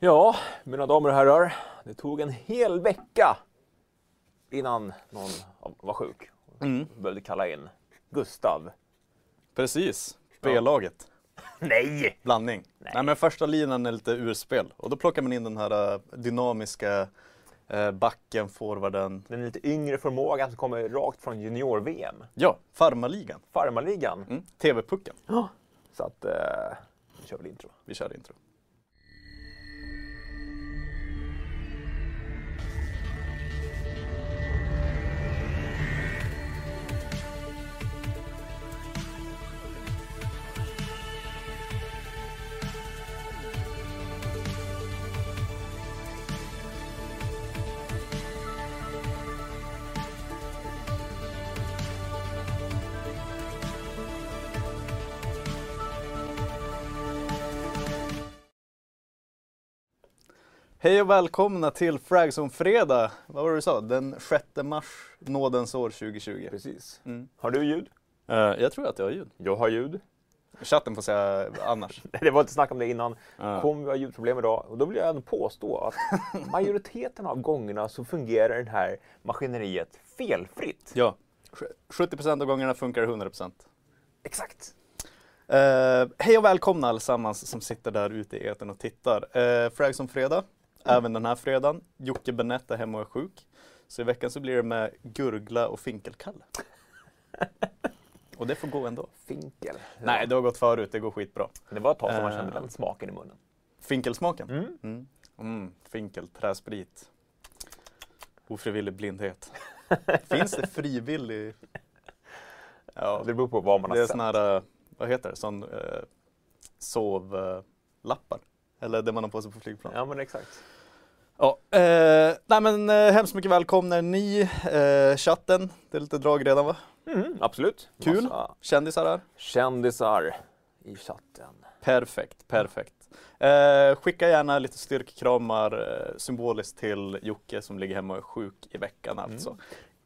Ja, mina damer och herrar. Det tog en hel vecka innan någon var sjuk. Mm. Behövde kalla in Gustav. Precis, B-laget. Nej! Blandning. Nej. men första linan är lite urspel och då plockar man in den här äh, dynamiska äh, backen, forwarden. Den lite yngre förmågan som kommer rakt från junior-VM. Ja, farmarligan. Farmarligan. Mm. TV-pucken. Så att, eh, vi kör väl intro. Vi kör intro. Hej och välkomna till Fragzone Fredag. Vad var det du sa? Den 6 mars, nådens år 2020. Precis. Mm. Har du ljud? Eh, jag tror att jag har ljud. Jag har ljud. Chatten får säga annars. Det var inte snack om det innan. Ja. Kommer vi ha ljudproblem idag? Och då vill jag ändå påstå att majoriteten av gångerna så fungerar det här maskineriet felfritt. Ja, 70% av gångerna funkar det 100%. Exakt. Uh, hej och välkomna allesammans som sitter där ute i etern och tittar. Uh, Fragzone Fredag, även den här fredagen. Jocke Benett är hemma och är sjuk. Så i veckan så blir det med Gurgla och Finkelkalle. och det får gå ändå. Finkel. Nej, det har gått förut, det går skitbra. Det var ett tag som man Eh. kände den smaken i munnen. Finkelsmaken? Mm. Mm. Mm. Finkel, träsprit. Ofrivillig blindhet. Finns det frivillig? Ja, Det beror på vad man har det är sett. sån här, eh, vad heter det, sån eh, sovlappar. Eller det man har på sig på flygplan. Ja men exakt. Eh, nej men eh, hemskt mycket välkomna ni, eh, chatten. Det är lite drag redan va? Mm, absolut. Kul. Massa Kändisar här. kändisar i chatten. Perfekt, perfekt. Eh, skicka gärna lite styrkekramar eh, symboliskt till Jocke som ligger hemma och är sjuk i veckan alltså.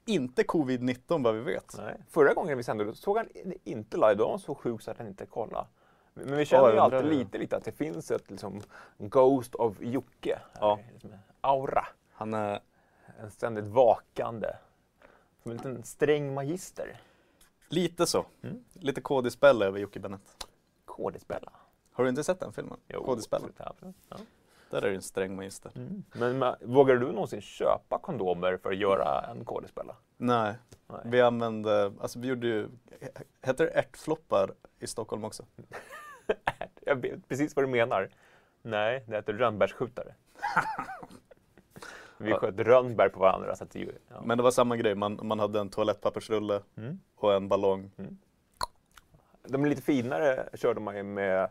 Inte covid-19 vad vi vet. Nej. Förra gången vi sände då såg han inte live, då var han så sjuk så att han inte kollade. Men vi känner Ja, ju jag alltid lite, lite att det finns ett liksom, Ghost of Jocke. Ja. Liksom aura. Han är En ständigt vakande. Som en liten sträng magister. lite så. Mm. Lite kodespel över Jocke Bennet. Kodespela. Har du inte sett den filmen? Absolut. Ja. Där är det en sträng magister. Mm. Men, men vågar du någonsin köpa kondomer för att göra en kodespela? Nej, Nej. vi använde, alltså vi gjorde ju, heter det ärtfloppar i Stockholm också? Jag vet precis vad du menar. Nej, det heter rönnbärsskjutare. Vi sköt rönnbär på varandra. Så att ja. Men det var samma grej, man, man hade en toalettpappersrulle Mm. och en ballong. De lite finare körde man ju med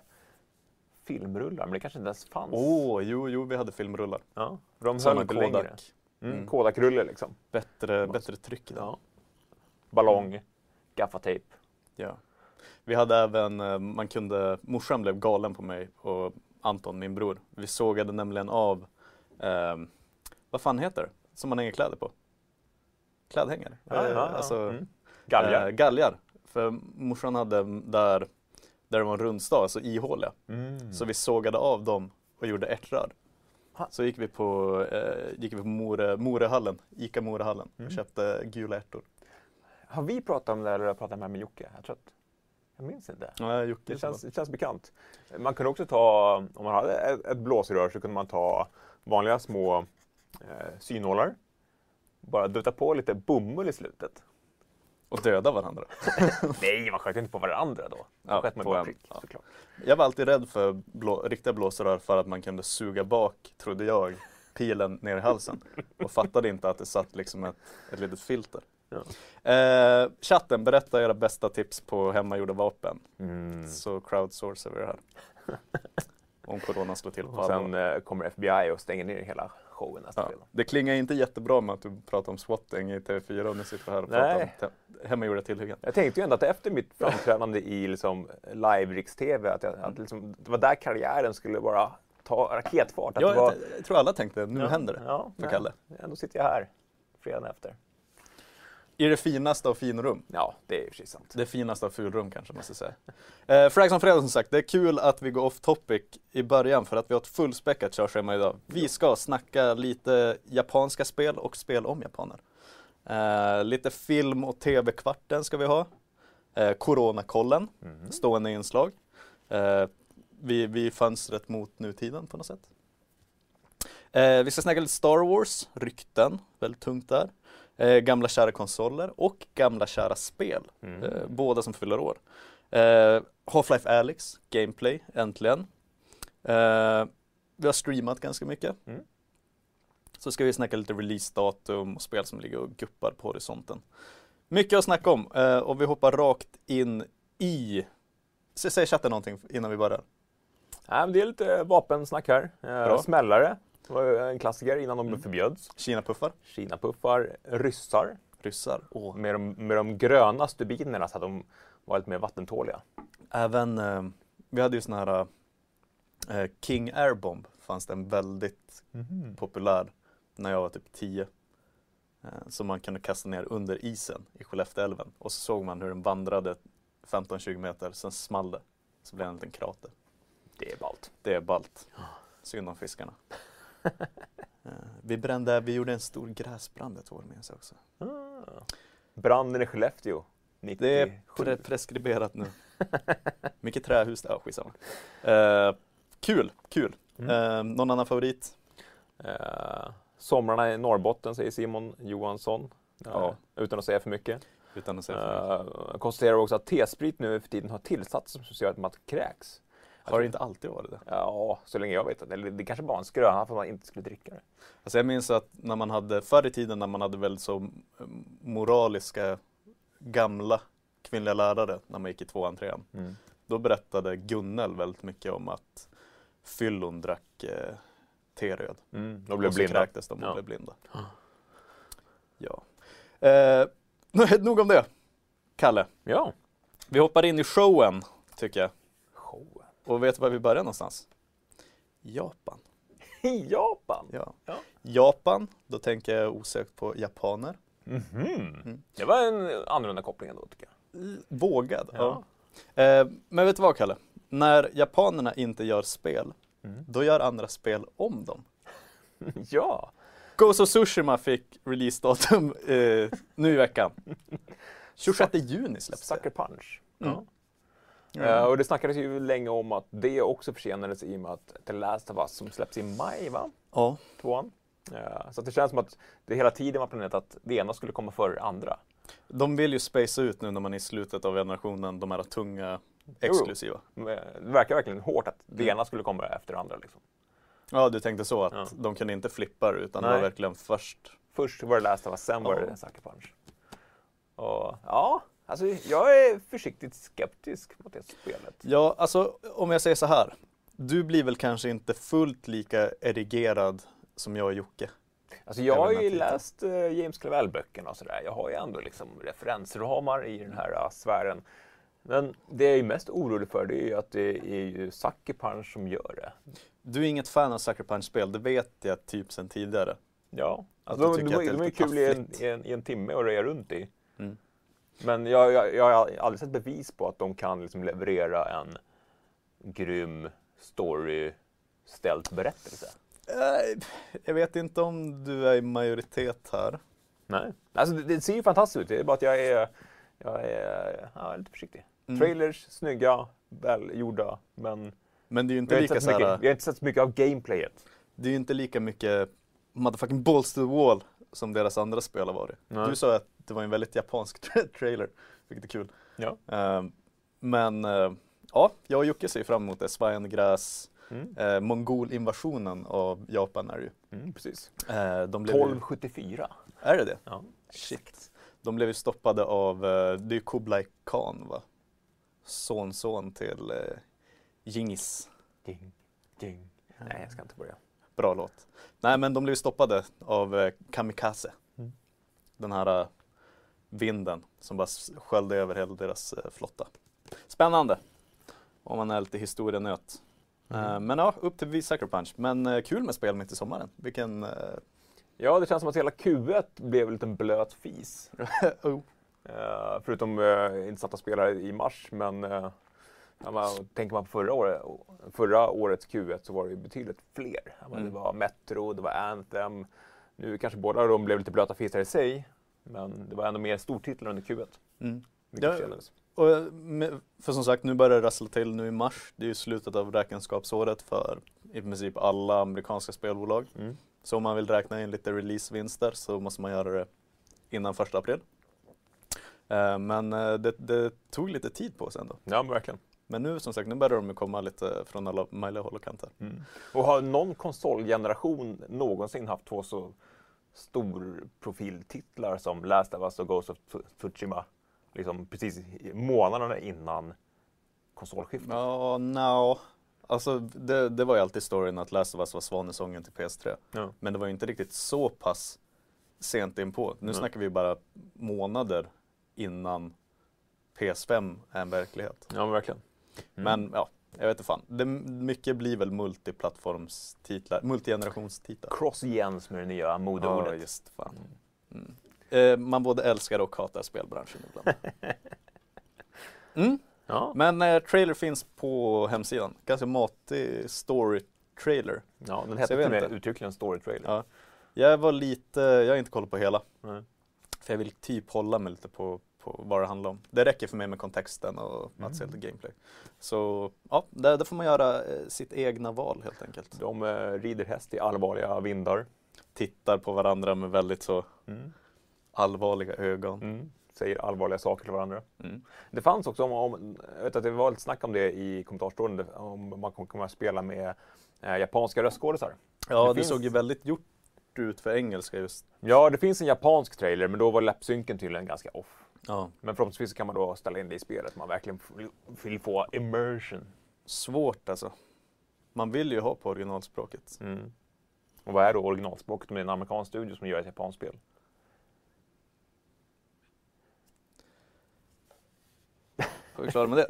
filmrullar, men det kanske inte ens fanns. Åh, jo, jo, vi hade filmrullar. Ja, för de höll inte längre. Kodak. Mm, Mm. Kodak-rulle liksom. Bättre, bättre tryck. Ja. Ballong, gaffatejp. Ja. Vi hade även, eh, man kunde, morsan blev galen på mig och Anton, min bror. Vi sågade nämligen av, eh, vad fan heter det, som man hänger kläder på? Klädhängare? Alltså, Mm. Galgar. Eh, galgar. För morsan hade där, där det var en rundstad, alltså ihåliga. Mm. Så vi sågade av dem och gjorde ärtrör. Så gick vi på, eh, gick vi på More, Morehallen, Ica Morehallen Mm. och köpte gula ärtor. Har vi pratat om det här eller har jag pratat med Jocke? Jag tror att... Jag minns inte. Jocke Det känns, det känns bekant. Man kunde också ta, om man hade ett, ett blåsrör så kunde man ta vanliga små eh, synålar. Bara dutta på lite bomull i slutet. och döda varandra. Nej, man sköt inte på varandra då. Man Ja, sköt på bara prick, ja. Jag var alltid rädd för blå, riktiga blåsrör för att man kunde suga bak, trodde jag, pilen ner i halsen. Och fattade inte att det satt liksom ett, ett litet filter. Ja. Eh, chatten, berätta era bästa tips på hemmagjorda vapen. Mm. Så crowdsourcar vi det här. Om corona slår till på Och sen eh, kommer FBI och stänger ner hela showen nästa Ja. Det klingar inte jättebra med att du pratar om swatting i TV4 och nu sitter här och Nej. pratar om te- hemmagjorda tillhyggen. Jag tänkte ju ändå att efter mitt framträdande i liksom, live-riks-tv att, jag, att liksom, det var där karriären skulle bara ta raketfart. Att Ja, det var, jag, jag tror alla tänkte nu Ja, händer det Ja, för. Kalle. Ändå sitter jag här fredagen efter. I det finaste av finrum. Ja, det är precis sant. Det finaste av fulrum kanske man måste säga. Eh, Frags on fredag som sagt, det är kul att vi går off topic i början för att vi har ett fullspäckat körschema idag. Vi ska snacka lite japanska spel och spel om japaner. Eh, lite film och tv-kvarten ska vi ha. Eh, Coronakollen, Mhm. stående inslag. Eh, vi, vi är fönstret mot nutiden på något sätt. Eh, vi ska snacka lite Star Wars, rykten, väldigt tungt där. Eh, gamla kära konsoler och gamla kära spel. Mm. Eh, båda som fyller år. Eh, Half-Life Alyx, Gameplay, äntligen. Eh, vi har streamat ganska mycket. Mm. Så ska vi snacka lite releasedatum och spel som ligger och guppar på horisonten. Mycket att snacka om eh, och vi hoppar rakt in i... Så säg chatten någonting innan vi börjar. Nej, det är lite vapensnack här. Eh, Bra. Smällare var en klassiker innan de Mm. förbjöds. Kina-puffar, Kinapuffar, ryssar. ryssar. Åh. Med de, med de gröna stubinerna så att de var lite mer vattentåliga. Även, eh, vi hade ju sån här eh, King Airbomb fanns det en väldigt populär när jag var typ 10. Eh, som man kunde kasta ner under isen i Skellefteälven. Och så såg man hur den vandrade 15-20 meter, sen small det. Så blev det en liten krater. Det är ballt. Det är ballt. Synd om fiskarna. Eh, vi brände, vi gjorde en stor gräsbrand ett år minns jag också. Ah. Branden i Skellefteå. 97. Det är pre preskriberat nu. Mycket trähus där, ja, skitsamma. Eh, kul, kul. Mm. Eh, någon annan favorit? Eh, somrarna i Norrbotten säger Simon Johansson. Ja. Eh, utan att säga för mycket. Utan att säga för mycket. Uh, konstaterar också att T-sprit nu för tiden har tillsatser som gör att man kräks. Har det inte alltid varit det? Ja, så länge jag vet. Eller det kanske bara en skröna för att man inte skulle dricka det. Alltså jag minns att när man hade, förr i tiden när man hade väldigt så mm, moraliska gamla kvinnliga lärare när man gick i tvåan, trean. Mm. Då berättade Gunnel väldigt mycket om att fyllon drack eh, teröd. Mm, de blev och så blinda. kräktes de och Ja. blev blinda. Ja. Eh, nog om det. Kalle, Ja. vi hoppar in i showen tycker jag. Och vet du var vi börjar någonstans? Japan. Japan? Ja. Ja. Japan, då tänker jag osökt på japaner. Mhm. Mm. Det var en annorlunda koppling ändå tycker jag. Vågad. Ja. Ja. Eh, men vet du vad Kalle? När japanerna inte gör spel, Mm. då gör andra spel om dem. Ja. Ghost of Tsushima fick releasedatum eh, nu i veckan. 26 juni släpps det. Sucker Punch. Mm. Ja. Eh, och det snackades ju länge om att det också försenades i och med att The Last of Us som släpps i maj, va? Ja. Tvåan. Eh, så det känns som att det hela tiden var planerat att det ena skulle komma före det andra. De vill ju spacea ut nu när man är i slutet av generationen, de här tunga exklusiva. Eh, Det verkar verkligen hårt att det Mm. ena skulle komma efter det andra. Liksom. Ja, du tänkte så att Ja. de kunde inte flippa det, utan det Nej. var verkligen först. Först var det Last of Us, sen var det Sucker Punch. Och ja, alltså jag är försiktigt skeptisk mot det spelet. Ja, alltså om jag säger så här. Du blir väl kanske inte fullt lika erigerad som jag och Jocke. Alltså jag har ju läst eh, James Clavell-böckerna och sådär. Jag har ju ändå liksom referensramar i den här uh, sfären. Men det jag är mest orolig för det är ju att det är ju Sucker Punch som gör det. Du är inget fan av Sucker Punch-spel, det vet jag typ sedan tidigare. Ja, alltså, de, de, det är de är kul i en, i, en, i en timme att röja runt i. Mm. Men jag, jag, jag har aldrig sett bevis på att de kan liksom leverera en grym story-ställd berättelse. Eh, Jag vet inte om du är i majoritet här. Nej. Alltså det, det ser ju fantastiskt ut, det är bara att jag är, jag är ja, lite försiktig. Mm. Trailers, snygga, välgjorda, men Men det är ju inte lika så mycket, här, vi har inte sett så mycket av gameplayet. det är ju inte lika mycket motherfucking balls to the wall som deras andra spel har varit. Nej. Du sa att det var en väldigt japansk tra- trailer, vilket är kul. Ja. Eh, Men eh, ja, jag och Jocke ser fram emot det. Svajengräs, Mm. eh, mongolinvasionen av Japan är det ju. Mm, precis. Eh, de blev ju, 1274. är det det? Ja. Shit. De blev ju stoppade av, eh, det är ju Kublai Khan va? Sonson till eh, Genghis. Ding, ding. Nej, jag ska inte börja. Bra låt. Nej men de blev stoppade av eh, Kamikaze. Mm. Den här eh, vinden som bara sköljde över hela deras eh, flotta. Spännande! Om man är lite historienöt. Mm. Eh, men ja, upp till vi Sucker Punch. Men eh, kul med spel mitt i sommaren. Vilken, eh, Ja, det känns som att hela Q1 blev en liten blöt fis. oh. Förutom intressanta spelare i mars, men ja, man, tänker man på förra, året, förra årets Q1 så var det ju betydligt fler. Ja, mm. Det var Metro, det var Anthem. Nu kanske båda de blev lite blöta fisar i sig, men det var ändå mer stortitlar under Q1. Mm. Ja, och för som sagt, nu börjar det rassla till nu i mars. Det är ju slutet av räkenskapsåret för i princip alla amerikanska spelbolag. Mm. Så om man vill räkna in lite releasevinster så måste man göra det innan första april. Eh, men eh, det, det, tog lite tid på sig ändå. Ja, verkligen. Men nu som sagt, nu börjar de komma lite från alla möjliga håll och kanter. Mm. Och har någon konsolgeneration någonsin haft två så storprofiltitlar som Last of Us och Ghost of Tsushima? Liksom precis månaderna innan konsolskiftet? Ja, no. Alltså det, det, var ju alltid storyn att Last of Us var svanesången till PS3. Ja. Men det var ju inte riktigt så pass sent inpå. Nu ja. snackar vi bara månader innan PS5 är en verklighet. Ja, men verkligen. Mm. Men ja, jag vet inte fan. Det, mycket blir väl multiplattformstitlar, multigenerationstitlar. Cross-gens med det nya modeordet. Ja, just fan. Mm. Eh, man både älskar och hatar spelbranschen ibland. Mm. Ja. Men eh, trailer finns på hemsidan. Ganska matig story-trailer. Ja, den hette till och med uttryckligen story-trailer. Ja. Jag var lite, jag har inte kollat på hela. Mm. För jag vill typ hålla mig lite på, på vad det handlar om. Det räcker för mig med kontexten och mm. att se lite gameplay. Så ja, där, där får man göra eh, sitt egna val helt enkelt. De eh, rider häst i allvarliga vindar. Tittar på varandra med väldigt så mm. allvarliga ögon. Mm. Säger allvarliga saker till varandra. Mm. Det fanns också, om, om, jag vet att det var lite snack om det i kommentarstråden, om man kommer att spela med eh, japanska röstskådisar. Ja, det, det finns... såg ju väldigt gjort ut för engelska just. Ja, det finns en japansk trailer, men då var läppsynken tydligen ganska off. Ja. Men förhoppningsvis kan man då ställa in det i spelet, man verkligen vill få immersion. Svårt alltså. Man vill ju ha på originalspråket. Mm. Och vad är då originalspråket med en amerikansk studio som gör ett japanskt spel? Får vi klara med det?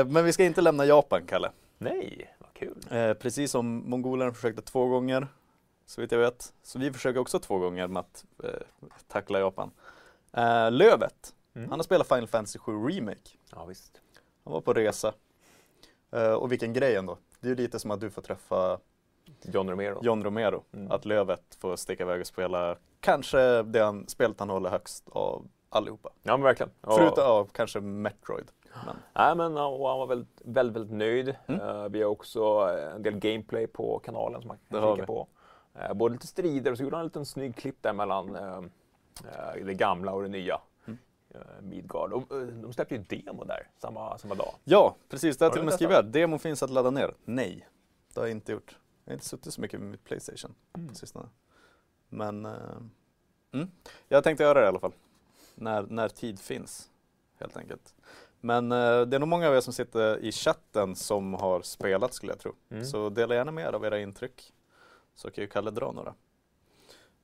uh, men vi ska inte lämna Japan, Kalle. Nej, vad kul. Uh, precis som mongolerna försökte två gånger, så vitt jag vet. Så vi försöker också två gånger med att uh, tackla Japan. Lövet, mm. han har spelat Final Fantasy 7 Remake. Ja, visst. Han var på resa. och vilken grej ändå. Det är ju lite som att du får träffa John Romero. John Romero. Mm. Att Lövet får sticka iväg och spela kanske det han, spelet han håller högst av allihopa. Ja men verkligen. Förutom ja, kanske Metroid. Men. Nej men och han var väldigt, väldigt, väldigt nöjd. Mm. Uh, vi har också en del gameplay på kanalen som man kan kika på. Uh, både lite strider och så gjorde han en liten snygg klipp där mellan uh, det gamla och det nya. Mm. Midgard. Och, de släppte ju demo där samma, samma dag. Ja, precis. Det har jag till och med skrivit här. Demo finns att ladda ner. Nej, det har jag inte gjort. Jag har inte suttit så mycket med mitt Playstation mm. på sistone. Men mm. jag tänkte göra det i alla fall när, när tid finns helt enkelt. Men eh, det är nog många av er som sitter i chatten som har spelat skulle jag tro. Mm. Så dela gärna med er av era intryck. Så kan ju Kalle dra några.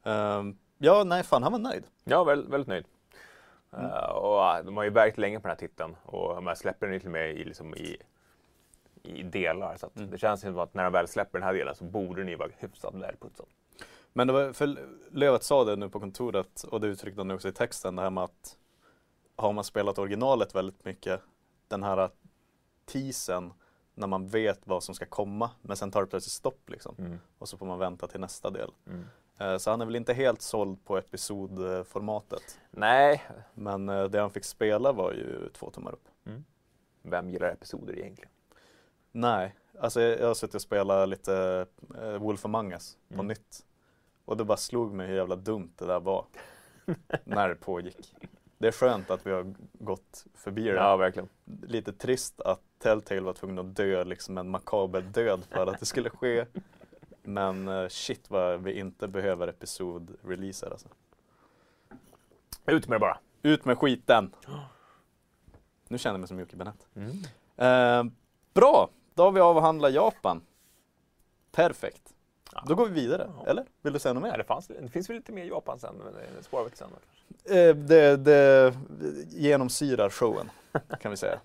Uh, ja, nej fan han var nöjd. Ja, väldigt, väldigt nöjd. Mm. Uh, och, de har ju verkt länge på den här titeln och man släpper den till och med i, liksom, i, i delar. Så mm. det känns som att när de väl släpper den här delen så borde den ju vara hyfsat välputsad. Men det var, för Lövet sa det nu på kontoret och det uttryckte han också i texten, det här med att har man spelat originalet väldigt mycket, den här teasern när man vet vad som ska komma, men sen tar det plötsligt stopp liksom. Mm. Och så får man vänta till nästa del. Mm. Eh, så han är väl inte helt såld på episodformatet. Nej. Men eh, det han fick spela var ju två tummar upp. Mm. Vem gillar episoder egentligen? Nej, alltså jag har suttit och spelat lite eh, Wolf Among Us på mm. nytt. Och det bara slog mig hur jävla dumt det där var. när det pågick. Det är skönt att vi har gått förbi det. Ja, verkligen. Lite trist att Telltale var tvungen att dö liksom en makaber död för att det skulle ske. Men uh, shit vad vi inte behöver episod-releaser alltså. Ut med det bara. Ut med skiten. Nu känner jag mig som Jocke Benett. Mm. Uh, bra, då har vi avhandlat Japan. Perfekt. Ja. Då går vi vidare, ja. eller? Vill du säga något mer? Ja, det, fanns, det finns väl lite mer Japan sen, men det spårar väl sen. Eh, det, det genomsyrar showen, kan vi säga.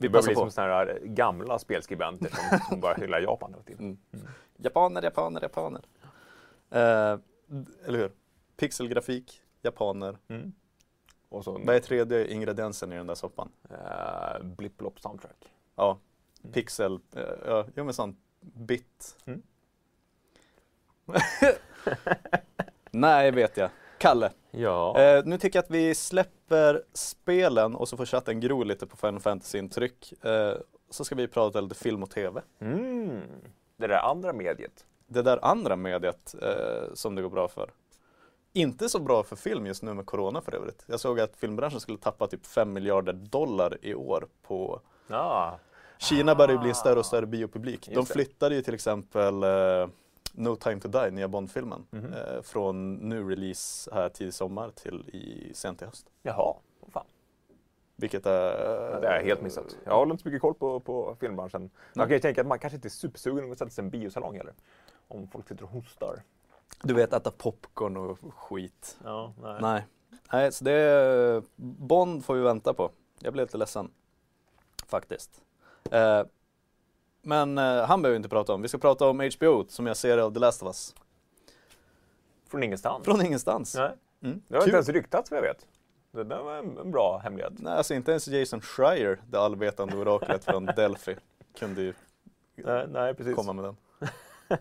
Vi börjar bli som sådana här gamla spelskribenter som, som bara hyllar Japan. Mm. Mm. Japaner, japaner, japaner. Eh, eller hur? Pixelgrafik, japaner. Mm. Och så Vad är tredje ingrediensen i den där soppan? uh, Blipp-Blopp soundtrack. Ja, Mm. pixel, eh, ja, jo men sånt bit. Mm. Nej, vet jag. Kalle, Ja. eh, nu tycker jag att vi släpper spelen och så får chatten gro lite på Final Fantasy-intryck. Eh, så ska vi prata lite film och TV. Mm. Det där andra mediet. Det där andra mediet eh, som det går bra för. Inte så bra för film just nu med Corona för övrigt. Jag såg att filmbranschen skulle tappa typ 5 miljarder dollar i år på Ja. Kina börjar ju bli en större och större biopublik. De Just flyttade ju till exempel eh, No time to die, nya Bond-filmen, Mhm. eh, från nu release här tidig sommar till i sent i höst. Jaha. Vad fan. Vilket är... Det har jag helt missat. Jag håller inte så mycket koll på, på filmbranschen. Man kan ju tänka att man kanske inte är supersugen att sätta sig i en biosalong heller. Om folk sitter och hostar. Du vet, äta popcorn och skit. Ja, nej. Nej. Nej, så det är... Bond får vi vänta på. Jag blev lite ledsen. Faktiskt. Eh, men eh, han behöver vi inte prata om. Vi ska prata om HBO som jag ser av The Last of Us. Från ingenstans. Från ingenstans. Nej. Mm. Det har inte ens ryktats vad jag vet. Det där var en, en bra hemlighet. Nej, alltså inte ens Jason Schreier, det allvetande oraklet från Delphi, kunde ju Nej, nej precis. komma med den.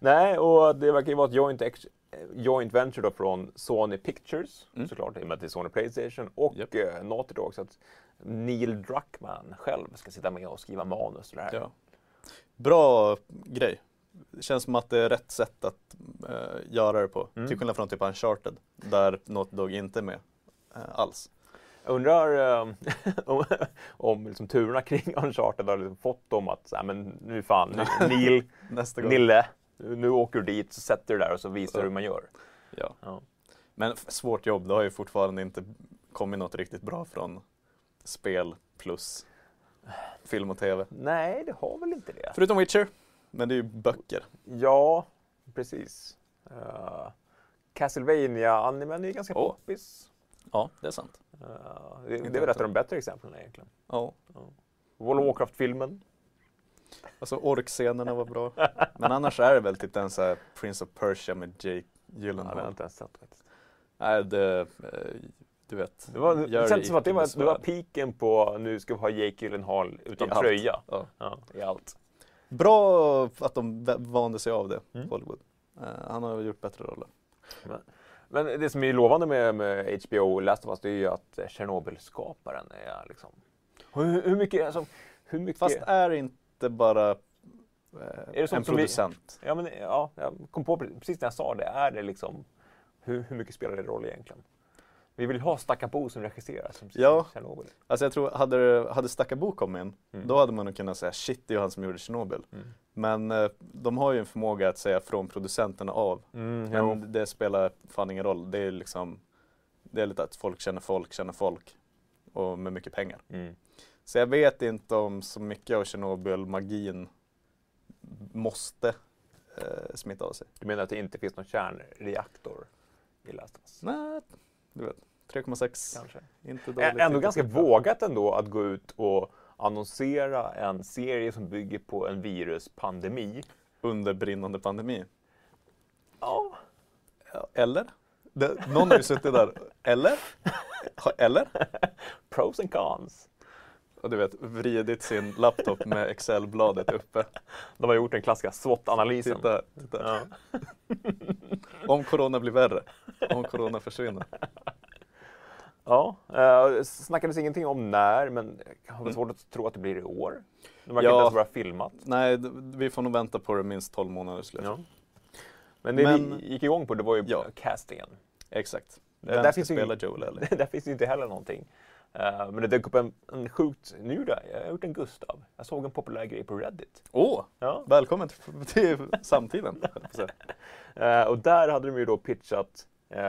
Nej, och det verkar ju vara ett joint, ex- joint venture då från Sony Pictures Mm. såklart, i och med att det är Sony Playstation och Japp. eh, Naughty Dog. Så att Neil Druckmann själv ska sitta med och skriva manus till det här. Ja. Bra grej. Det känns som att det är rätt sätt att eh, göra det på. Mm. Till skillnad från typ Uncharted, där Naughty Dog inte är med eh, alls. Jag undrar eh, om, om liksom turerna kring Uncharted har liksom fått dem att, nej men nu fan, nu, Neil, Nästa gång. Nille, nu, åker du dit, så sätter du där och så visar du hur man gör. Ja. Ja. Men svårt jobb, det har ju fortfarande inte kommit något riktigt bra från spel plus film och tv. Nej, det har väl inte det. Förutom Witcher, men det är ju böcker. Ja, precis. Uh, Castlevania-animen är ganska Åh. poppis. Ja, det är sant. Uh, det, det är väl ett av de bättre exemplen egentligen. Ja. World of Warcraft-filmen. Alltså orkscenerna var bra. Men annars är det väl typ den så här Prince of Persia med Jake Ja, det har Gyllenhaal. jag inte ens sett faktiskt. Nej, det, eh, du vet. Det, var, det känns som att det var, det var piken på nu ska vi ha Jake Gyllenhaal utan I tröja. Ja. Ja, I allt. Bra att de vande sig av det, Mm. Hollywood. Eh, han har gjort bättre roller. Men, men det som är lovande med, med HBO och Last of Us det är ju att Chernobyl-skaparen är liksom... Hur, hur mycket... Alltså, hur mycket Fast är det inte bara eh, det sånt en som vi- producent? Ja, men ja, jag kom på precis när jag sa det. Är det liksom, hur, hur mycket spelar det roll egentligen? Vi vill ha Stackabo som regisserar som Ja. Tjernobyl. Alltså jag tror, hade, hade Stackabo kommit in, Mm. då hade man nog kunnat säga shit, det är han som gjorde Tjernobyl. Mm. Men eh, de har ju en förmåga att säga från producenterna av. Mm, Men det spelar fan ingen roll. Det är liksom, det är lite att folk känner folk känner folk. Och med mycket pengar. Mm. Så jag vet inte om så mycket av Tjernobyl-magin måste eh, smitta av sig. Du menar att det inte finns någon kärnreaktor i Last? Nej, du vet. 3,6. Kanske. Inte dåligt. Ändå inte ganska skitbra. vågat ändå att gå ut och annonsera en serie som bygger på en viruspandemi. Under brinnande pandemi. Ja, Eller? Det, någon har ju suttit där. Eller? Eller? pros and cons. Och du vet, vridit sin laptop med Excel-bladet uppe. De har gjort den klassiska SWOT-analysen. Titta, titta. Ja. Om corona blir värre. Om corona försvinner. Ja, eh, snackades ingenting om när, men jag har svårt att tro att det blir i år. Det verkar Ja. inte ens vara filmat. Nej, vi får nog vänta på det minst 12 månader slut. Ja. Men det Men- vi gick igång på det var ju Ja. castingen. Exakt. Där Vem ska finns ju- spela Joel eller? Där finns ju inte heller någonting. Eh, men det dök upp en, en sjukt, nu gjorde jag, jag har gjort en Gustav. Jag såg en populär grej på Reddit. Åh! Ja. Välkommen till, till samtiden. jag. Eh, och där hade de ju då pitchat uh,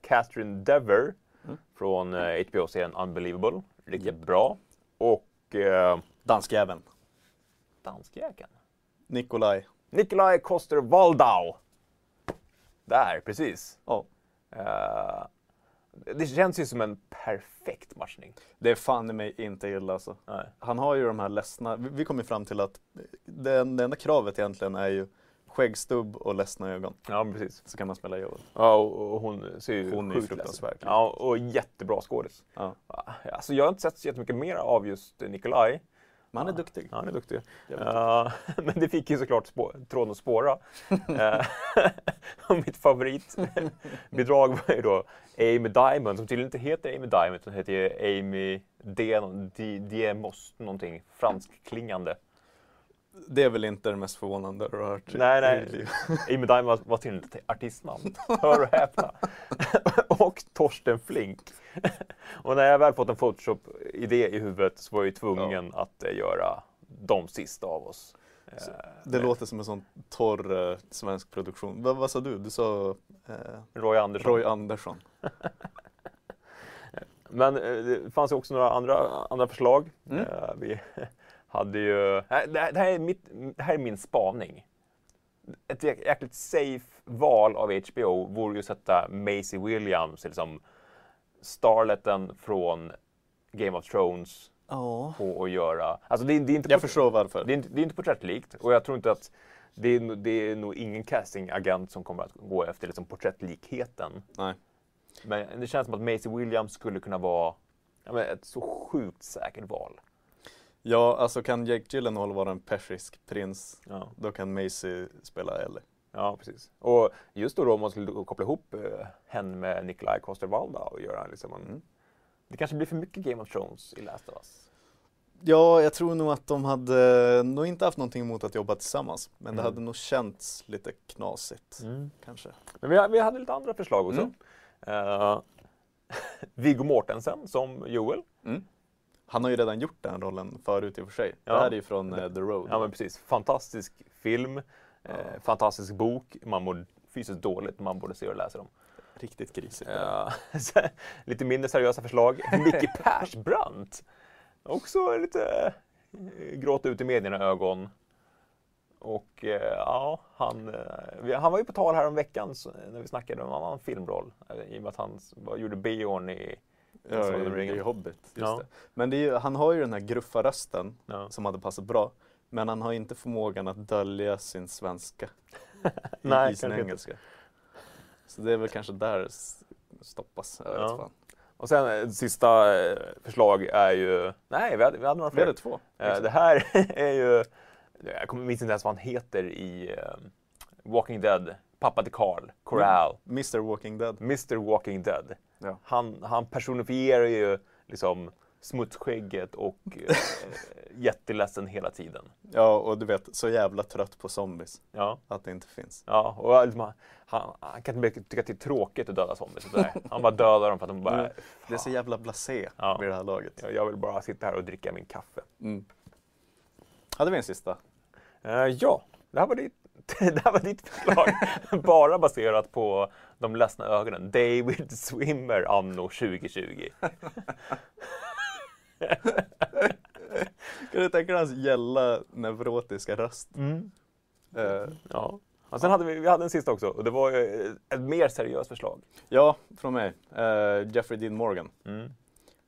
Catherine Dever. Från HBO-serien Unbelievable. Riktigt bra. Och uh, Danskjäveln. danskjäkeln. Nikolaj. Nikolaj Koster Waldau. Där, precis. Ja. Eh, det känns ju som en perfekt matchning. Det är fan i mig inte illa alltså. Nej. Han har ju de här ledsna, vi vi kom ju fram till att det, det enda kravet egentligen är ju Skäggstubb och ledsna ögon. Ja, precis. Så kan man spela Joel. Ja, och, och hon ser ju Hon sjukt ledsen. Ja, och jättebra skådis. Ja. Alltså, jag har inte sett så jättemycket mer av just Nikolaj. Men han är Ja. duktig. Ja, han är duktig. Ja, men det fick ju såklart spå- tråden att spåra. Eh, mitt favoritbidrag var ju då Amy Diamond, som tydligen inte heter Amy Diamond, utan heter Amy Diemos, någonting franskklingande. Det är väl inte det mest förvånande du har hört Nej, nej. Amy Diamond var, ett artistnamn. Hör och häpna. och Torsten Flink. och när jag väl fått en Photoshop-idé i huvudet så var jag ju tvungen att eh, göra de sista av oss. Så Eh, Det låter som en sån torr eh, svensk produktion. Vad, sa du? Du sa eh, Roy Andersson. Roy Andersson. Men eh, det fanns ju också några andra, andra förslag. Mm. Vi hade ju... Det här, det, här är mitt, det här är min spaning. Ett jäk- jäkligt safe val av HBO vore ju att sätta Maisie Williams, liksom starleten från Game of Thrones, Ja. på att göra... Alltså det, är- det är inte Jag förstår varför. Det är, inte, det är inte porträttlikt och jag tror inte att det är, det är nog ingen castingagent som kommer att gå efter liksom porträttlikheten. Nej. Men det känns som att Maisie Williams skulle kunna vara ja, ett så sjukt säkert val. Ja, alltså kan Jake Gyllenhaal vara en persisk prins, Ja, då kan Macy spela Ellie. ja precis. Och just då, då om man skulle koppla ihop eh, henne med Nikolaj Coster-Waldau och göra liksom en... Mm. Det kanske blir för mycket Game of Thrones i Last of Us. Ja, jag tror nog att de hade nog inte haft någonting emot att jobba tillsammans. Men det Mm. hade nog känts lite knasigt, kanske. Men vi, vi hade lite andra förslag också. Mm. Eh, Viggo Mortensen som Joel. Han har ju redan gjort den rollen förut i och för sig. Ja. Det här är ju från eh, The Road. Ja men precis. Fantastisk film, eh, Ja. fantastisk bok. Man mår fysiskt dåligt, man borde se och läsa dem. Riktigt grisigt. Eh, så, lite mindre seriösa förslag. Micke Persbrandt. Också lite eh, gråta ut i medierna ögon. Och eh, ja, han, eh, han var ju på tal här om veckan när vi snackade om en annan filmroll. eh, I och med att han gjorde Beorn i Ja, Sagan om i, ringen. i Hobbit. Ja. det. Men det ju, han har ju den här gruffa rösten ja. som hade passat bra. Men han har inte förmågan att dölja sin svenska Nej, i sin kanske inte. engelska. Så det är väl kanske där det stoppas. Jag vet fan. Och sen eh, sista eh, förslag är ju... Nej, vi hade, vi hade några Vi fler. hade två. Eh, det här är ju... Jag minns inte ens vad han heter i Walking Dead. Pappa till Carl, Corral. Mr Walking Dead. Mr Walking Dead. Ja. Han, han personifierar ju liksom smutsskägget och eh, jätteledsen hela tiden. Ja, och du vet, så jävla trött på zombies. Ja, Att det inte finns. ja och liksom, han, han kan inte tycka att det är tråkigt att döda zombies. sådär. Han bara dödar dem för att de bara... Mm. Det är så jävla blasé Ja. vid det här laget. Jag, jag vill bara sitta här och dricka min kaffe. Mm. Hade vi en sista? Eh, ja, det här var ditt, det här var ditt förslag. Bara baserat på de ledsna ögonen. David Swimmer anno 2020. Kan du tänka dig hans gälla neurotiska röst? Eh, Ja. Och sen hade vi, vi hade en sista också och det var ett mer seriöst förslag. ja, från mig. Eh, Jeffrey Dean Morgan. Mm.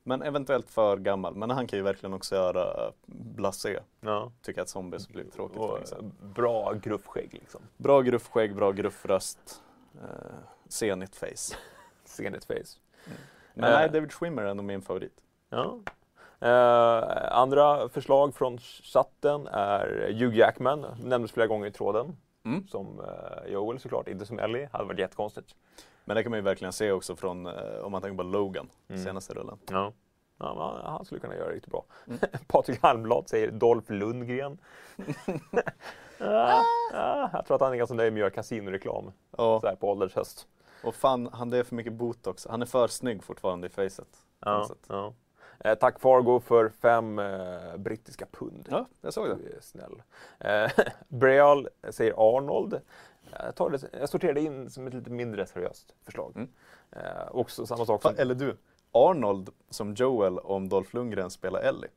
Men eventuellt för gammal. Men han kan ju verkligen också göra blasé. Ja. Tycker att zombies blir tråkigt Och bra gruffskägg liksom. Bra gruffskägg, bra gruffröst. Eh, senigt face. Senigt face. Men Eh. nej, David Schwimmer är nog min favorit. Ja. Eh, andra förslag från chatten är Hugh Jackman, nämndes flera gånger i tråden. Mm. Som eh, Joel såklart, inte som Ellie. Hade varit jättekonstigt. Men det kan man ju verkligen se också från, eh, om man tänker på Logan, Mm. senaste rullen. Ja. Ja, han- skulle kunna göra det riktigt bra. Mm. Patrik Halmblad säger Dolph Lundgren. ja, ja, jag tror att han är ganska nöjd med att göra kasinoreklam Ja, så här på ålderns höst. och fan, han det är för mycket botox. Han är för snygg fortfarande i facet. Ja, ja. Eh, tack Fargo för fem eh, brittiska pund. Ja, jag såg det. Du är snäll. Eh, Breal säger Arnold. Jag, tar det, jag sorterar det in som ett lite mindre seriöst förslag. Mm. Eh, också samma sak som... Eller du, Arnold som Joel om Dolph Lundgren spelar Ellie.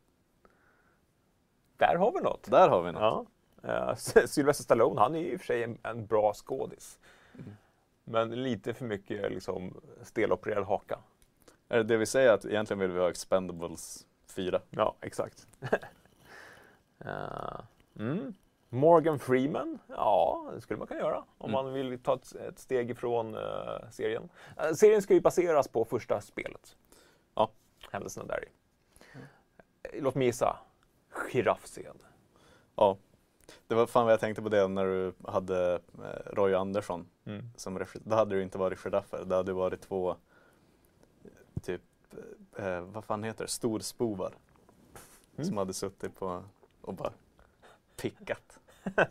Där har vi något. Där har vi något. Ja. Eh, Sylvester Stallone, han är ju i och för sig en, en bra skådis. Mm. Men lite för mycket liksom stelopererad haka. Är det det vi säger att egentligen vill vi ha Expendables 4? Ja, exakt. Mm. Morgan Freeman, ja det skulle man kunna göra om Mm. man vill ta ett, ett steg ifrån eh, serien. Eh, serien ska ju baseras på första spelet. Ja. Händelserna där i. Eh, Låt mig gissa. Giraffscen. Ja. Det var fan vad jag tänkte på det när du hade Roy Andersson Mm. som regi. Då hade ju inte varit giraffer, det hade varit två typ, eh, vad fan heter det, storspovar. Mm. Som hade suttit på och bara pickat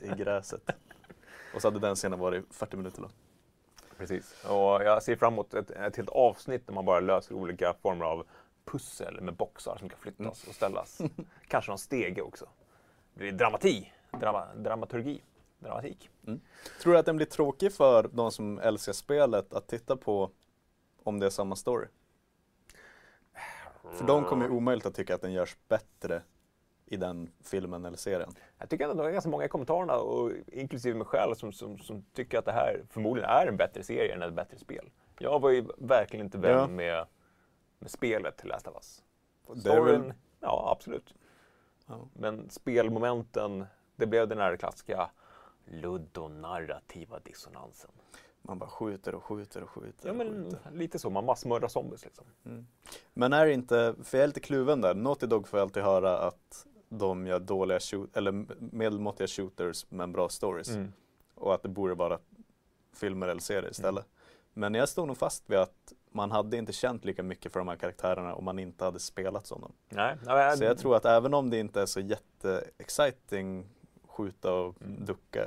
i gräset. Och så hade den scenen varit 40 minuter lång. Precis. Och jag ser fram emot ett, ett helt avsnitt där man bara löser olika former av pussel med boxar som kan flyttas och ställas. Kanske någon stege också. Det blir dramati, drama, dramaturgi, dramatik. Tror du att den blir tråkig för de som älskar spelet att titta på om det är samma story? För de kommer ju omöjligt att tycka att den görs bättre i den filmen eller serien. Jag tycker ändå att det är ganska många i kommentarerna, och inklusive mig själv, som, som, som tycker att det här förmodligen är en bättre serie än ett bättre spel. Jag var ju verkligen inte vän Ja. med, med spelet till Last of Us. Väl- Storyn, ja absolut. Ja. Men spelmomenten, det blev den här klassiska ludonarrativa dissonansen. Man bara skjuter och skjuter och skjuter. Ja och men skjuter. lite så, man massmördar zombies liksom. Men är det inte, för jag är lite kluven där, Naughty Dog får jag alltid höra att de gör dåliga shoot, eller medelmåttiga shooters men bra stories. Mm. Och att det borde vara filmer eller serier istället. Men jag stod nog fast vid att man hade inte känt lika mycket för de här karaktärerna om man inte hade spelat som dem. Nej, Så jag tror att även om det inte är så jätte-exciting skjuta och Mm. ducka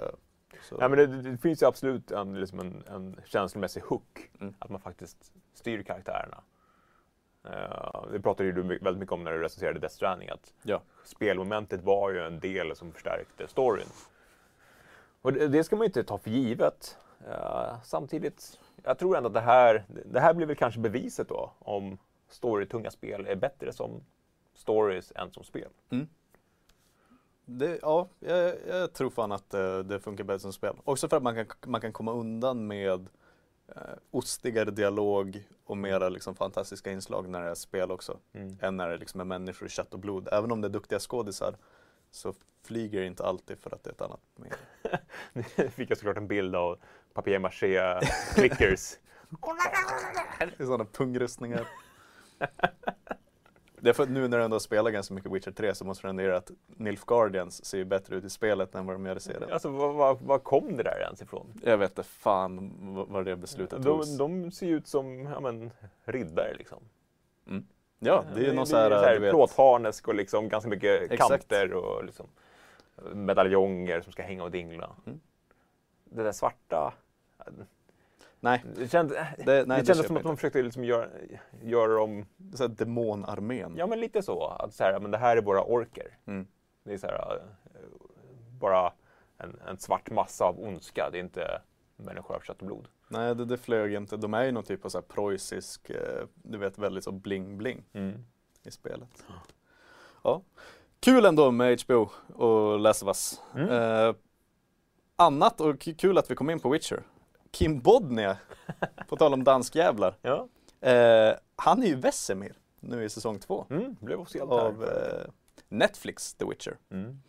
så, Ja, men det, det finns ju absolut en, liksom en, en känslomässig hook. Mm. Att man faktiskt styr karaktärerna. Uh, det pratade ju du väldigt mycket om när du recenserade Death Stranding. Att Ja. spelmomentet var ju en del som förstärkte storyn. Och det, det ska man ju inte ta för givet. Eh, samtidigt, jag tror ändå att det här, det här blir väl kanske beviset då om storytunga spel är bättre som stories än som spel. Det, ja, jag, jag tror fan att eh, det funkar bättre som spel. Också för att man kan, man kan komma undan med eh, ostigare dialog och mera liksom, fantastiska inslag när det är spel också. Mm. Än när det liksom är människor i kött och blod. Även om det är duktiga skådisar så flyger det inte alltid för att det är ett annat medium. Nu fick jag såklart en bild av papier-maché clickers. Det är sådana pungrustningar. Det är för att nu när du ändå spelar ganska mycket Witcher 3 så måste du göra att Nilf Guardians ser ju bättre ut i spelet än vad de gör i serien. Alltså var, var, var kom det där ens ifrån? Jag vet inte fan vad- vad det beslutet togs. De, de ser ju ut som ja, men, riddare liksom. Ja, det är ju någon så här, här du vet, plåtharnesk och liksom ganska mycket Exakt. kanter och liksom, medaljonger som ska hänga och dingla. Mm. Det där svarta, nej, det, känd, det, det, nej, det kändes köper som att de försökte liksom göra, göra dem, Det så demonarmén. ja men lite så, att så här, men det här är våra orker. Mm. Det är så här, eh, bara en, en svart massa av ondska, det är inte människor av kött och blod. Nej, det, det flög inte. De är ju någon typ av så här preussisk, eh, du vet väldigt så bling-bling Mm. i spelet. Ja. Kul ändå med HBO och Last of Us. Mm. Eh, annat och kul att vi kom in på Witcher. Kim Bodnia, på tal om danskjävlar. Ja, Eh, han är ju Vesemir nu i säsong två mm. blev officiellt av eh, Netflix The Witcher. Mm.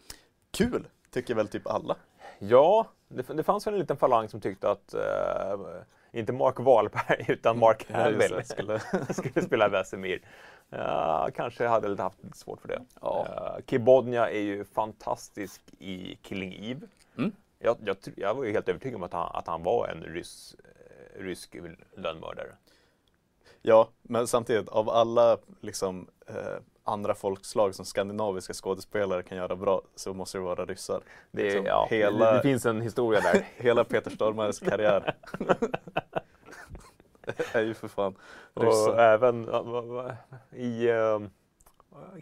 Kul, tycker väl typ alla. Ja, det, det fanns väl en liten falang som tyckte att eh, inte Mark Wahlberg utan Mark Ja, Hamill det, skulle- skulle spela Vesemir. Ja, kanske hade lite haft lite svårt för det. Ja. Uh, Kibodnia är ju fantastisk i Killing Eve. Mm. Jag, jag, jag var ju helt övertygad om att han, att han var en ryss, eh, rysk lönnmördare. Ja, men samtidigt av alla liksom, eh, andra folkslag som skandinaviska skådespelare kan göra bra så måste det vara ryssar. Det, är- Liksom ja, hela- det, finns en historia där. Hela Peter Stormares karriär är ju för fan Och ryssar. även va- va- i uh,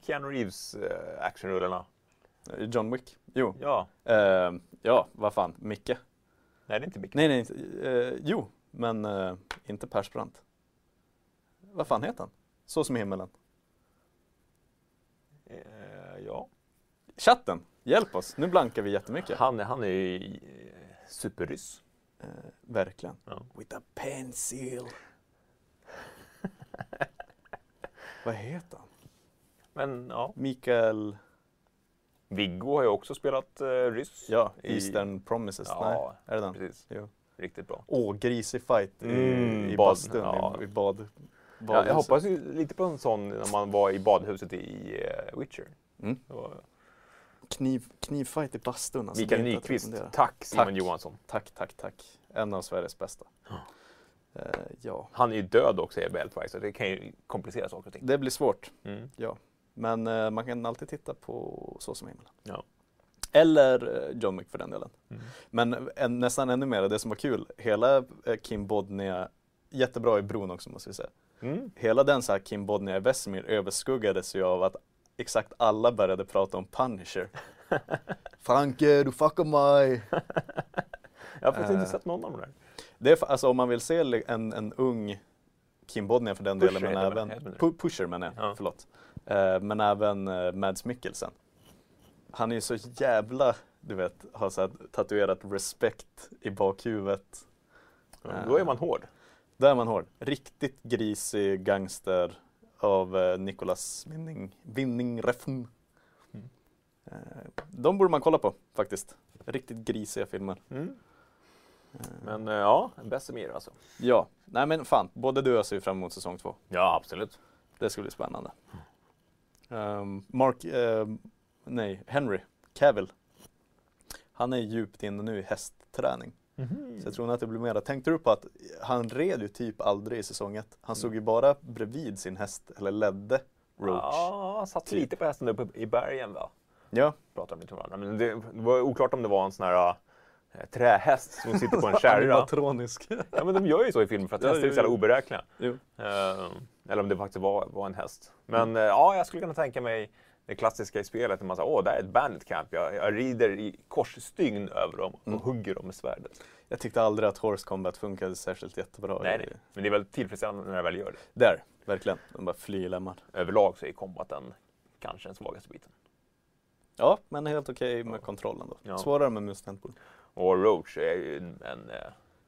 Keanu Reeves uh, actionrullarna. John Wick. Jo, Ja, eh, ja, vad fan, Micke. nej det är inte Micke. Nej, nej, inte, eh, jo, men eh, inte Persbrandt. Vad fan heter han? Så som i himmelen. Eh, ja. Chatten, hjälp oss. Nu blankar vi jättemycket. Han, är- han är ju eh, superryss. Eh, verkligen. Ja. With a pencil. Vad heter han? Men ja, Mikael... Viggo har ju också spelat eh, ryss. Ja, i- Eastern Promises. Ja, Nej, är det den? Precis. Jo. Riktigt bra. Åh, grisig fight i, Mm, i bad- bastun, ja. i, i bad, Ja, jag hoppas ju lite på en sån när man var i badhuset i eh, Witcher. Mm. Var Kniv, knivfight i bastun. Alltså, Mikael Nyqvist. Tack Simon Tack. Johansson. Tack, tack, tack. En av Sveriges bästa. Eh, ja, Han är ju död också i Beltwise så det kan ju komplicera saker och ting. det blir svårt. Mm. Men eh, man kan alltid titta på Så som himmelen. Ja. Eller eh, John Wick för den delen. Mm. Men en, nästan ännu mer, det som var kul, hela eh, Kim Bodnia, jättebra i bron också måste vi säga. Mm. Hela den så här Kim Bodnia i Vesemir överskuggades ju av att exakt alla började prata om Punisher. Franke, du fuckar mig! Jag har faktiskt inte Eh. sett någon av dem där. Det är, alltså om man vill se en, en ung Kim Bodnia för den Pusher delen, men även Pusher menar jag, Ja. förlåt. Eh, men även eh, Mads Mikkelsen. Han är ju så jävla, du vet, har så här tatuerat respekt i bakhuvudet. Ja, Då är man hård. Där är man hård. Riktigt grisig gangster av eh, Nicolas Winning, Winning Refn. Mm. De borde man kolla på faktiskt. Riktigt grisiga filmer. Mm. Men ja, Bessemir alltså. Ja, nej men fan, både du och jag ser fram emot säsong två. Ja, absolut. Det ska bli spännande. Ehm, Mark, ehm, nej, Henry Cavill. Han är djupt inne nu i hästträning. Mhm. Så jag tror nog att det blir mera. Tänkte du på att han red ju typ aldrig i säsong ett. Han såg ju bara bredvid sin häst, eller ledde Roach. Ja, han satt Typ. lite på hästen uppe i bergen va? Ja, Pratade lite med varandra. Men det, var oklart om det var en sån här trähäst som sitter på en kärra. animatronisk. Ja men de gör ju så i filmer för att Ja, hästar är så jävla oberäkneliga. Eh, eller om det faktiskt var, var en häst. Men Mm. eh, ja, jag skulle kunna tänka mig det klassiska i spelet. När man säger åh, där är ett bandit camp. Jag, jag rider i korsstygn över dem och Mm. hugger dem med svärdet. Jag tyckte aldrig att Horse Combat funkade särskilt jättebra. Nej, nej. Men det är väl tillfredsställande när jag väl gör det. Där, verkligen. De bara flyr lämmar. Överlag så är combaten kanske den svagaste biten. Ja, men helt okej med kontrollen då. Ja. Svårare med mus. Och Roach är ju en, en eh,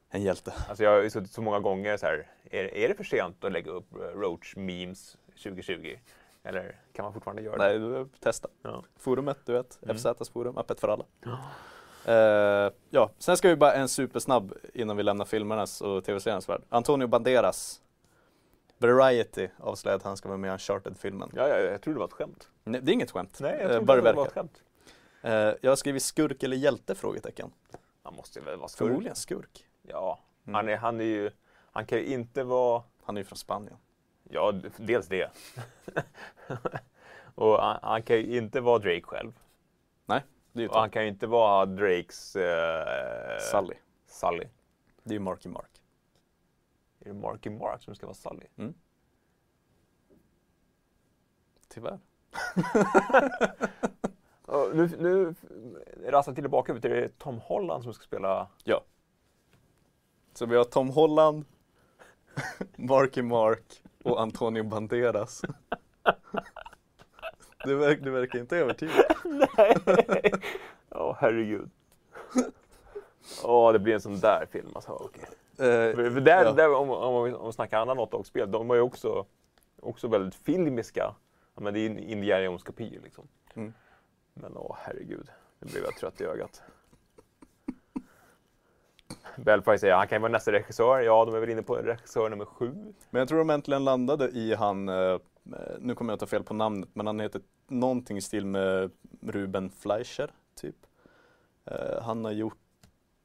En hjälte. Alltså jag har ju suttit så många gånger så här. Är, är det för sent att lägga upp eh, Roach-memes 2020? Eller kan man fortfarande göra det? Nej, du testa. Ja. Forumet, du vet. Mm. FZs forum, öppet för alla. Eh, ja, sen ska vi bara en supersnabb innan vi lämnar filmernas och tv-seriernas värld. Antonio Banderas. Variety avslöjade att han ska vara med i Uncharted-filmen. Ja, ja, jag tror det var ett skämt. Nej, det är inget skämt. Nej, jag Eh, bara det var ett skämt. Eh, jag har skrivit skurk eller hjälte? Frågetecken. Han måste väl vara skurk. Förmodligen skurk. Ja, Mm. han, är, han är ju... Han kan ju inte vara... Han är ju från Spanien. Ja, dels det. och han, han kan ju inte vara Drake själv. Det är ju Och han kan ju inte vara Drakes... Eh, Sully. Sully. Det är ju Marky Mark. Är det Marky Mark som ska vara Sully? Tyvärr. Nu, nu rasslar till tillbaka till det är Tom Holland som ska spela... Så vi har Tom Holland, Marky Mark och Antonio Banderas. Du, verk, du verkar inte övertygad. Nej! Åh, herregud. Åh, det blir en sån där film alltså. Okej. Eh, För där, Ja. där, om, om, om vi snackar andra Naughty-spel, de var ju också, också väldigt filmiska. Ja, men det är ju Indiana Jones-kopior liksom. Mm. Men åh, herregud. Nu blev jag trött i ögat. Belfry säger han kan ju vara nästa regissör. Ja, de är väl inne på regissör nummer sju. Men jag tror de äntligen landade i han, eh, nu kommer jag att ta fel på namnet, men han heter någonting i stil med Ruben Fleischer, typ. Eh, han har gjort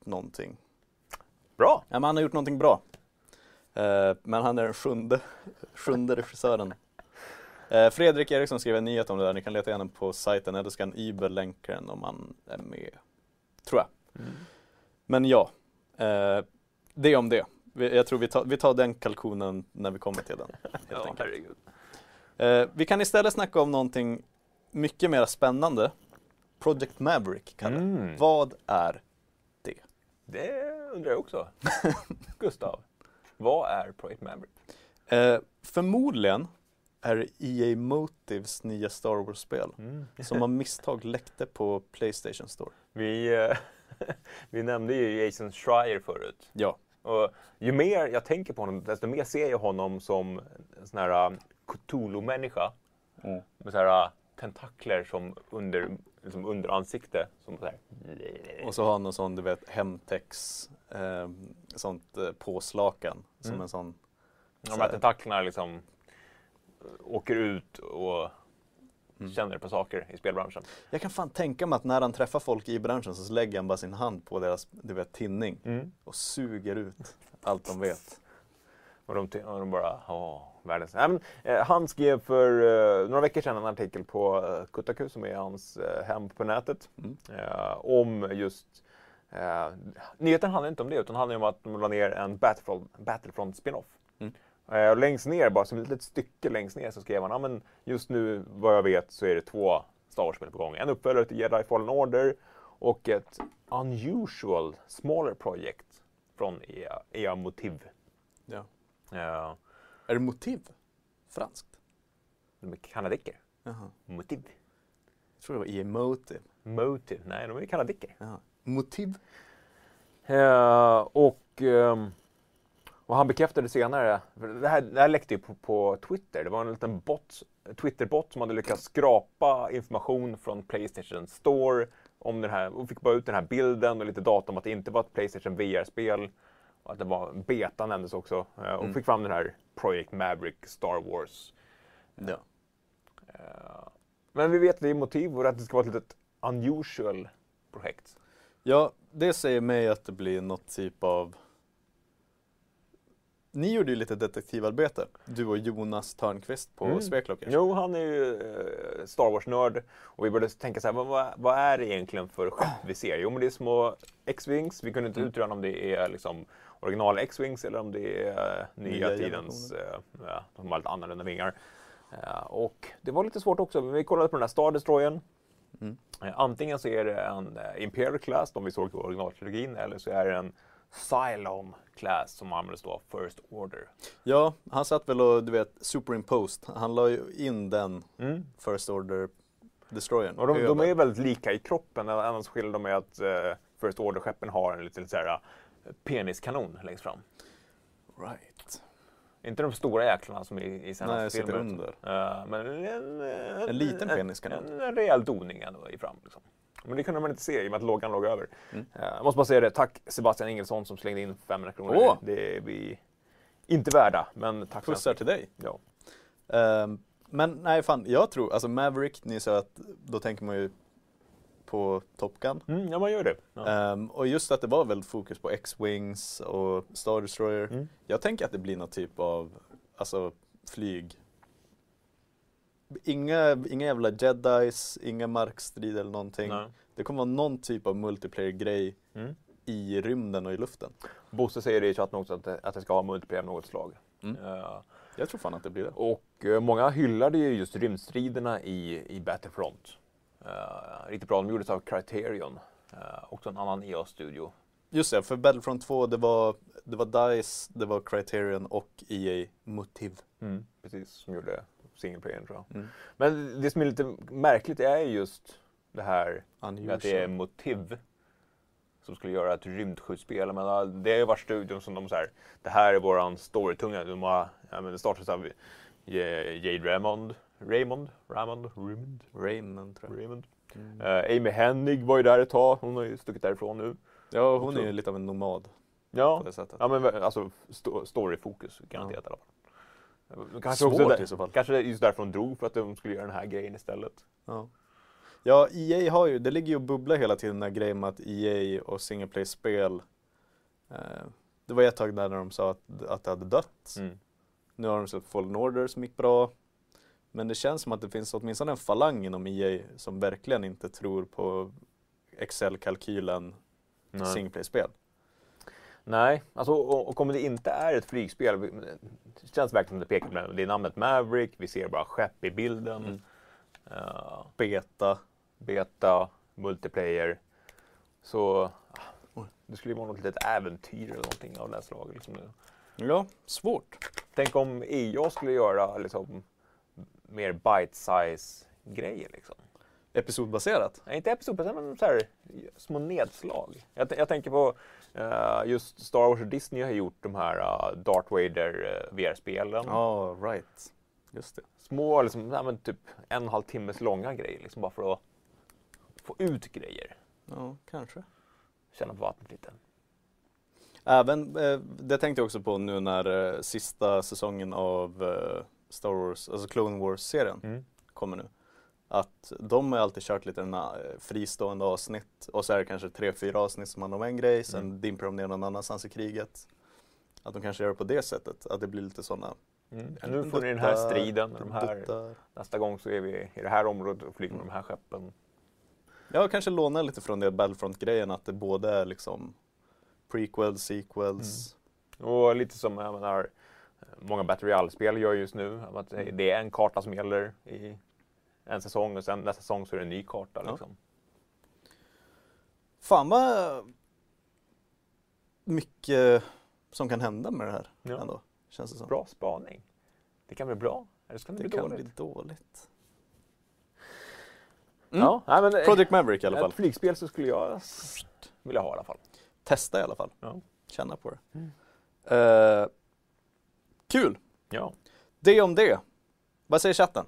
någonting. Bra! Ja, men han har gjort någonting bra. Eh, men han är den sjunde, sjunde regissören. Eh, Fredrik Eriksson skrev en nyhet om det där, ni kan leta igenom på sajten, eller så kan Iber länka den om han är med. Tror jag. Men ja, eh, det om det. Jag tror vi tar, vi tar den kalkonen när vi kommer till den. Ja, herregud. Eh, vi kan istället snacka om någonting mycket mer spännande. Project Maverick, Kalle. Mm. Vad är Det undrar jag också. Gustav, vad är Project Maverick? Eh, förmodligen är EA Motives nya Star Wars-spel som av misstag läckte på Playstation Store. Vi, eh, vi nämnde ju Jason Schreier förut. Ja, Och ju mer jag tänker på honom, desto mer ser jag honom som en sån här uh, Cthulhu-människa. Mm. Med så här uh, tentakler som under liksom underansikte. Som så här. Och så har han någon sån, du vet, Hemtex, eh, sånt eh, påslakan. Som Mm. en sån. De här tentaklerna liksom eh, åker ut och Mm. känner på saker i spelbranschen. Jag kan fan tänka mig att när han träffar folk i branschen så lägger han bara sin hand på deras, du vet, tinning. Och suger ut allt de vet. Och de, och de bara, åh, världens... Nej, men, eh, han skrev för eh, några veckor sedan en artikel på eh, Kotaku, som är hans eh, hem på nätet, Mm. eh, om just... Eh, nyheten handlar inte om det, utan handlar om att de la ner en Battlefront, Battlefront spin-off. Mm. Eh, och längst ner, bara som ett litet stycke längst ner, så skrev han, ja men just nu, vad jag vet, så är det två Star Wars-spel på gång. En uppföljare till Jedi Fallen Order och ett unusual, smaller project från EA, EA Motiv. Ja. Eh, Är det motiv? Franskt? De är kanadicker. Jaha. Motiv. Jag tror det var emotive. Motive. Nej, de är kanadicker. Jaha. Motiv? Eh, och, ehm, och han bekräftade senare, det här, det här läckte ju på, på Twitter. Det var en liten bot, Twitter-bot som hade lyckats skrapa information från Playstation Store om den här, och fick bara ut den här bilden och lite data om att det inte var ett Playstation VR-spel. Och att det var beta nämndes också. Eh, och Mm. fick fram den här Project Maverick Star Wars. Ja. Eh, Men vi vet det är motiv och att det ska vara ett litet unusual projekt. Ja, det säger mig att det blir något typ av Ni gjorde ju lite detektivarbete, du och Jonas Törnqvist på Mm. Sveklockers. Jo, han är ju eh, Star Wars-nörd och vi började tänka så här, vad- vad, är det egentligen för skepp vi ser? Jo, men det är små X-Wings. Vi kunde inte Mm. utröna om det är liksom original X-Wings eller om det är eh, nya, Nya tidens, eh, ja, de har lite annorlunda vingar. Eh, och det var lite svårt också, men vi kollade på den här Star Destroyern. Mm. Eh, Antingen så är det en eh, Imperial Class, de vi såg i originaltrilogin, eller så är det en Cylon Class som användes då av First Order. Ja, han satt väl och du vet superimposed. Han la ju in den Mm. First Order Destroyern. Och de, de är väldigt lika i kroppen, annars skiljer de med att eh, First Order-skeppen har en liten så här, eh, peniskanon längst fram. Right. Inte de stora jäklarna som i, i Nej, senaste sitter filmer. under. Eh, men en, en, En liten peniskanon. En, en rejäl doning ändå i fram. Liksom. Men det kunde man inte se i och med att lågan låg över. Mm. Eh, jag måste bara säga det, tack Sebastian Ingelsson som slängde in 500 kronor. Åh! Det är vi inte värda, men tack Pussar till dig. Ja. Ehm, men nej fan, jag tror, alltså Maverick, ni sa att då tänker man ju på Top Gun. Mm, ja, man gör det. Ja. Ehm, och just att det var väldigt fokus på X-Wings och Star Destroyer. Mm. Jag tänker att det blir någon typ av, alltså flyg. Inga, inga jävla jedis, inga markstrid eller någonting. Nej. Det kommer vara någon typ av multiplayer-grej Mm. i rymden och i luften. Bosse säger i chatten också att det, att det ska ha multiplayer av något slag. Mm. Eh, Jag tror fan att det blir det. och eh, många hyllade ju just rymdstriderna i, i Battlefront. Uh, riktigt bra, de gjordes av Criterion. Uh, också en annan EA-studio. Just det, för Battlefront 2 det var, det var DICE, det var Criterion och EA Motiv. Precis, som gjorde single player tror jag. Mm. Men det som är lite märkligt är just det här med att det är Unusual. motiv som skulle göra ett rymdskjutspel. Menar, det har ju varit studion som de säger, det här är våran storytunga. De har, ja, men det startades av Jade Raymond, Raymond, Raymond, Raymond, Raymond tror jag. Raymond. Mm. Eh, Amy Hennig var ju där ett tag, hon har ju stuckit därifrån nu. Ja, hon är ju lite av en nomad Ja, ja men alltså sto- storyfokus garanterat i alla fall. Kanske, Svårt också där, i så fall. kanske just därför de drog, för att de skulle göra den här grejen istället. Ja. ja, EA har ju, det ligger ju och bubblar hela tiden den här grejen med att EA och single play-spel eh, Det var ett tag där när de sa att, att det hade dött. Mm. Nu har de släppt Fallen Order som gick bra. Men det känns som att det finns åtminstone en falang inom EA som verkligen inte tror på Excel-kalkylen Nej. single play-spel. Nej, alltså, och, och om det inte är ett flygspel, det känns verkligen som det pekar på det. Det är namnet Maverick, vi ser bara skepp i bilden. Mm. eh, Beta. beta, multiplayer. Så ah, det skulle ju vara något litet äventyr eller någonting av det här slaget. Liksom. Ja, svårt. Tänk om EA skulle göra liksom, mer bite-size grejer. Liksom. Episodbaserat. Nej, inte episodbaserat, men så här, små nedslag. Jag, jag tänker på eh, just Star Wars och Disney har gjort de här uh, Darth Vader uh, VR-spelen. Ja, right. Just det. Små, liksom, ja, men typ en och en halv timmes långa grejer, liksom, bara för att få ut grejer. Ja, kanske. Känna på vattnet lite. Även, eh, det tänkte jag också på nu när eh, sista säsongen av eh, Star Wars, alltså Clone Wars-serien Mm. kommer nu. Att de har alltid kört lite här eh, fristående avsnitt och så är det kanske tre, fyra avsnitt som handlar om en grej, sen Mm. dimper de ner någon annanstans i kriget. Att de kanske gör det på det sättet, att det blir lite sådana Mm. Nu får ni den här striden, de här, nästa gång så är vi i det här området och flyger med de här skeppen. Ja, kanske låna lite från det Battlefront-grejen, att det både är liksom prequels, sequels. Och lite som jag menar, många Battle Royale-spel gör just nu. Att Mm. det är en karta som gäller i en säsong och sen nästa säsong så är det en ny karta. Ja. Liksom. Fan vad mycket som kan hända med det här Ja. ändå, känns det som. Bra spaning. Det kan bli bra, eller så kan det, Det bli kan dåligt. bli dåligt. Mm. Ja, nej, men, eh, Project Maverick i alla fall. Ett flygspel så skulle jag vilja ha i alla fall. Testa i alla fall. Ja. Känna på det. Mm. Eh, kul! Ja. Det om det. Vad säger chatten?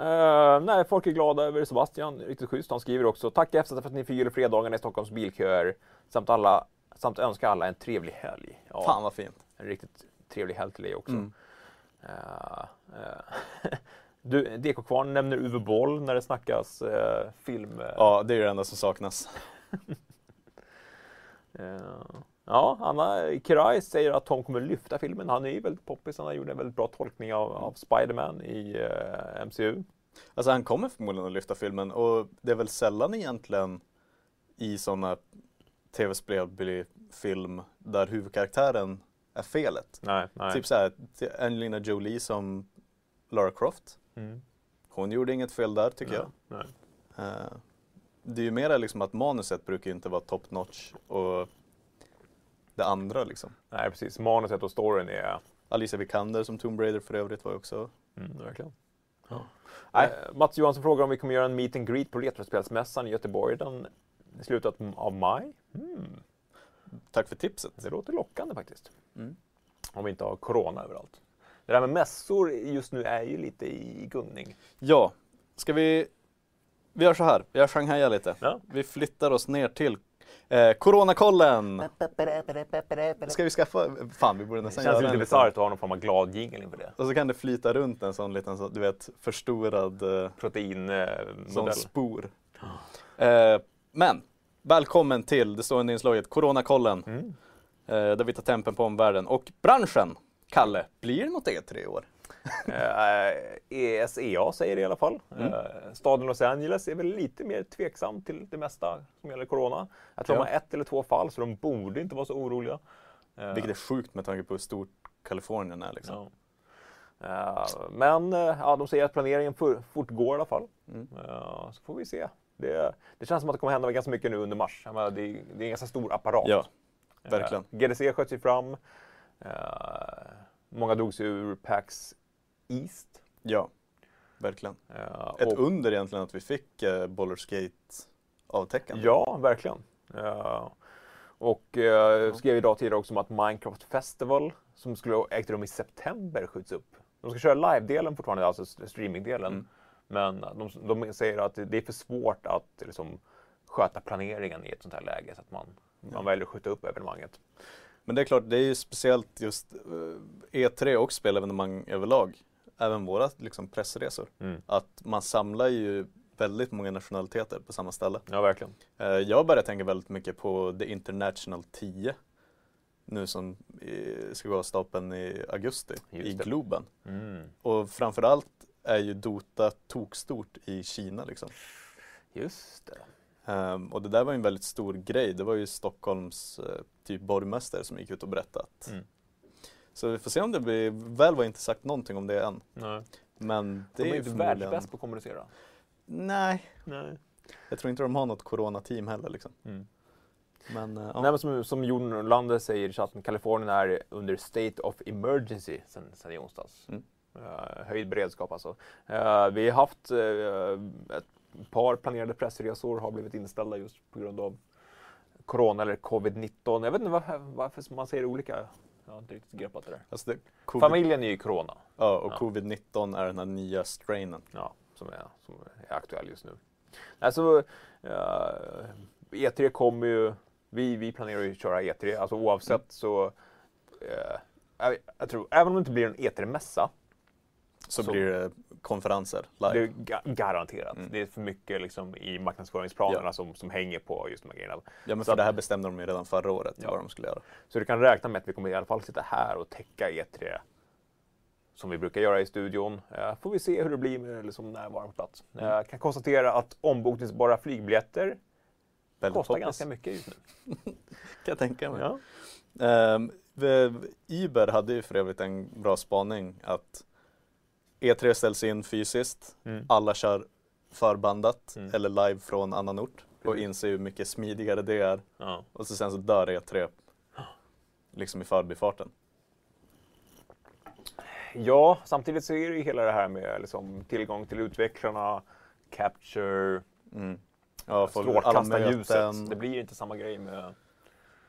Uh, nej, folk är glada över Sebastian, riktigt schysst. Han skriver också Tack FZ för att ni förgyller fredagarna i Stockholms bilköer samt, alla, samt önskar alla en trevlig helg. Ja, Fan vad fint. En riktigt trevlig helg till dig också. Mm. Eh, du, DK-kvarn nämner Uwe Boll när det snackas film. Ja, det är det enda som saknas. ja, Anna Kiraj säger att Tom kommer lyfta filmen. Han är ju väldigt poppis. Han har gjort en väldigt bra tolkning av, av Spiderman i eh, MCU. Alltså han kommer förmodligen att lyfta filmen och det är väl sällan egentligen i sådana tv-spel blir film där huvudkaraktären är felet. Nej, nej. Typ såhär, Angelina Jolie som Lara Croft. Mm. Hon gjorde inget fel där tycker nej, jag. Nej. Eh, det är ju mer liksom att manuset brukar inte vara top notch och det andra liksom. nej, precis. Manuset och storyn är... Alicia Vikander som Tomb Raider för övrigt var ju också. Mm, verkligen. Ja. Nej, Mats Johansson frågar om vi kommer göra en meet and greet på Retrospelsmässan i Göteborg den i slutet av maj. Mm, Tack för tipset. det låter lockande faktiskt. Mm. Om vi inte har corona överallt. Det där med mässor just nu är ju lite i gungning. Ja, ska vi... Vi gör så här, jag shanghajar lite. Ja. Vi flyttar oss ner till eh, Coronakollen. Ska vi skaffa... Fan, vi borde Det nästan känns göra lite en bisarrt att ha någon form av glad jingle inför det. Och så kan det flyta runt en sån liten, så, du vet, förstorad eh, sån Proteinmodell. spor. Eh, men, välkommen till det stående inslaget Coronakollen. Mm. Eh, där vi tar tempen på omvärlden. Och branschen, Kalle, blir det något E3 i år? Eh, ESEA säger det i alla fall. Mm. Eh, staden Los Angeles är väl lite mer tveksam till det mesta som gäller corona. Jag tror Ja. de har ett eller två fall så de borde inte vara så oroliga. Eh, Vilket är sjukt med tanke på hur stort Kalifornien är liksom. ja. Eh, men eh, ja, de säger att planeringen for, fortgår i alla fall. Mm. Eh, så får vi se. Det, det känns som att det kommer hända ganska mycket nu under mars. Menar, det, är- det är en ganska stor apparat. Ja, verkligen. Eh, GDC sköt sig fram. Eh, många drog sig ur PAX East. ja, verkligen. Eh, Ett under egentligen att vi fick eh, Bollerskate avtäckande. Ja, verkligen. Eh, och eh, skrev idag tidigare också om att Minecraft Festival, som skulle ägt rum i september, skjuts upp. De ska köra live-delen fortfarande, alltså streaming-delen. Mm. Men de, de säger att det är för svårt att liksom, sköta planeringen i ett sånt här läge, så att man, man väljer att skjuta upp evenemanget. Men det är klart, det är ju speciellt just eh, E3 och spelevenemang överlag. Även våra liksom, pressresor. Mm. Att man samlar ju väldigt många nationaliteter på samma ställe. Ja, verkligen. Eh, Jag börjar tänka väldigt mycket på The International 10. Nu som ska gå av stapeln i augusti i. Globen. Mm. Och framförallt är ju Dota tokstort i Kina liksom. Just det. Ehm, och det där var ju en väldigt stor grej. Det var ju Stockholms eh, typ borgmästare som gick ut och berättat. Mm. Så vi får se om det blir, väl var inte sagt någonting om det än. Nej. Men det De är ju inte förmodligen... världsbäst på att kommunicera. Nej, Nej. jag tror inte de har något coronateam heller liksom. Mm. Men, ja. Nej, men som, som Jon Norlander säger i chatten, Kalifornien är under state of emergency sen, sen i onsdags. Mm. Eh, höjd beredskap alltså. Eh, vi har haft eh, ett par planerade pressresor har blivit inställda just på grund av Corona eller Covid-19. Jag vet inte varför, varför man säger olika. Jag har inte riktigt greppat det där. alltså det, covid, Familjen är ju Corona, ja, och Ja. covid-19 är den här nya strainen. ja, som, är, som är aktuell just nu. Alltså, uh, E3 kommer ju, vi, vi planerar ju att köra E3, alltså oavsett Mm. så, uh, jag, jag tror, även om det inte blir en E3-mässa, Så, Så- blir det konferenser det är live. ga garanterat. Mm. Det är för mycket liksom, i marknadsföringsplanerna Ja. som, som hänger på just de här grejerna. Ja men så för att- det här bestämde de ju redan förra året Ja. vad de skulle göra. Så du kan räkna med att vi kommer i alla fall sitta här och täcka E3 som vi brukar göra i studion. Eh, får vi se hur det blir med liksom, närvaro på plats. Mm. Jag kan konstatera att ombokningsbara flygbiljetter Väldigt kostar poppis, ganska mycket just nu. kan jag tänka mig. Ja. V- Uber hade ju för övrigt en bra spaning att E3 ställs in fysiskt, Mm. alla kör förbandat Mm. eller live från annan ort och inser hur mycket smidigare det är Ja. och så sen så dör E3 liksom i förbifarten. ja, samtidigt så är det ju hela det här med liksom, tillgång till utvecklarna, capture, Mm. Ja, folk, alla strålkasta ljuset. möten. Det blir inte samma grej med...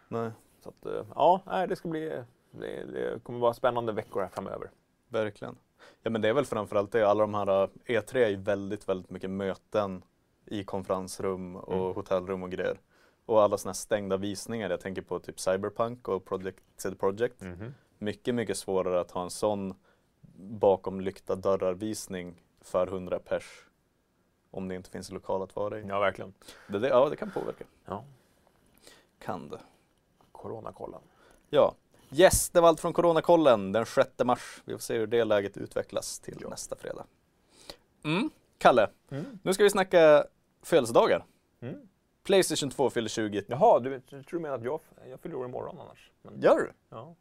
Nej, Så att, eh, ja, det ska bli... Det, det kommer vara spännande veckor här framöver. verkligen. Ja men det är väl framförallt det, alla de här uh, E3 är ju väldigt, väldigt mycket möten i konferensrum och Mm. hotellrum och grejer. Och alla sådana här stängda visningar, jag tänker på typ Cyberpunk och Project CD Projekt. Mhm. Mycket, mycket svårare att ha en sån bakom lyckta dörrar-visning för 100 pers. Om det inte finns lokal att vara i. Ja, verkligen. Det, det, ja, det kan påverka. Ja. Kan det. Coronakollen. Ja. Yes, det var allt från Coronakollen den 6 mars. Vi får se hur det läget utvecklas till Ja. nästa fredag. Mm. Kalle, Mm. nu ska vi snacka födelsedagar. Mm. Playstation 2 fyller 20. Jaha, du, du tror du menar att jag, jag fyller år imorgon annars? Men, Gör du? ja.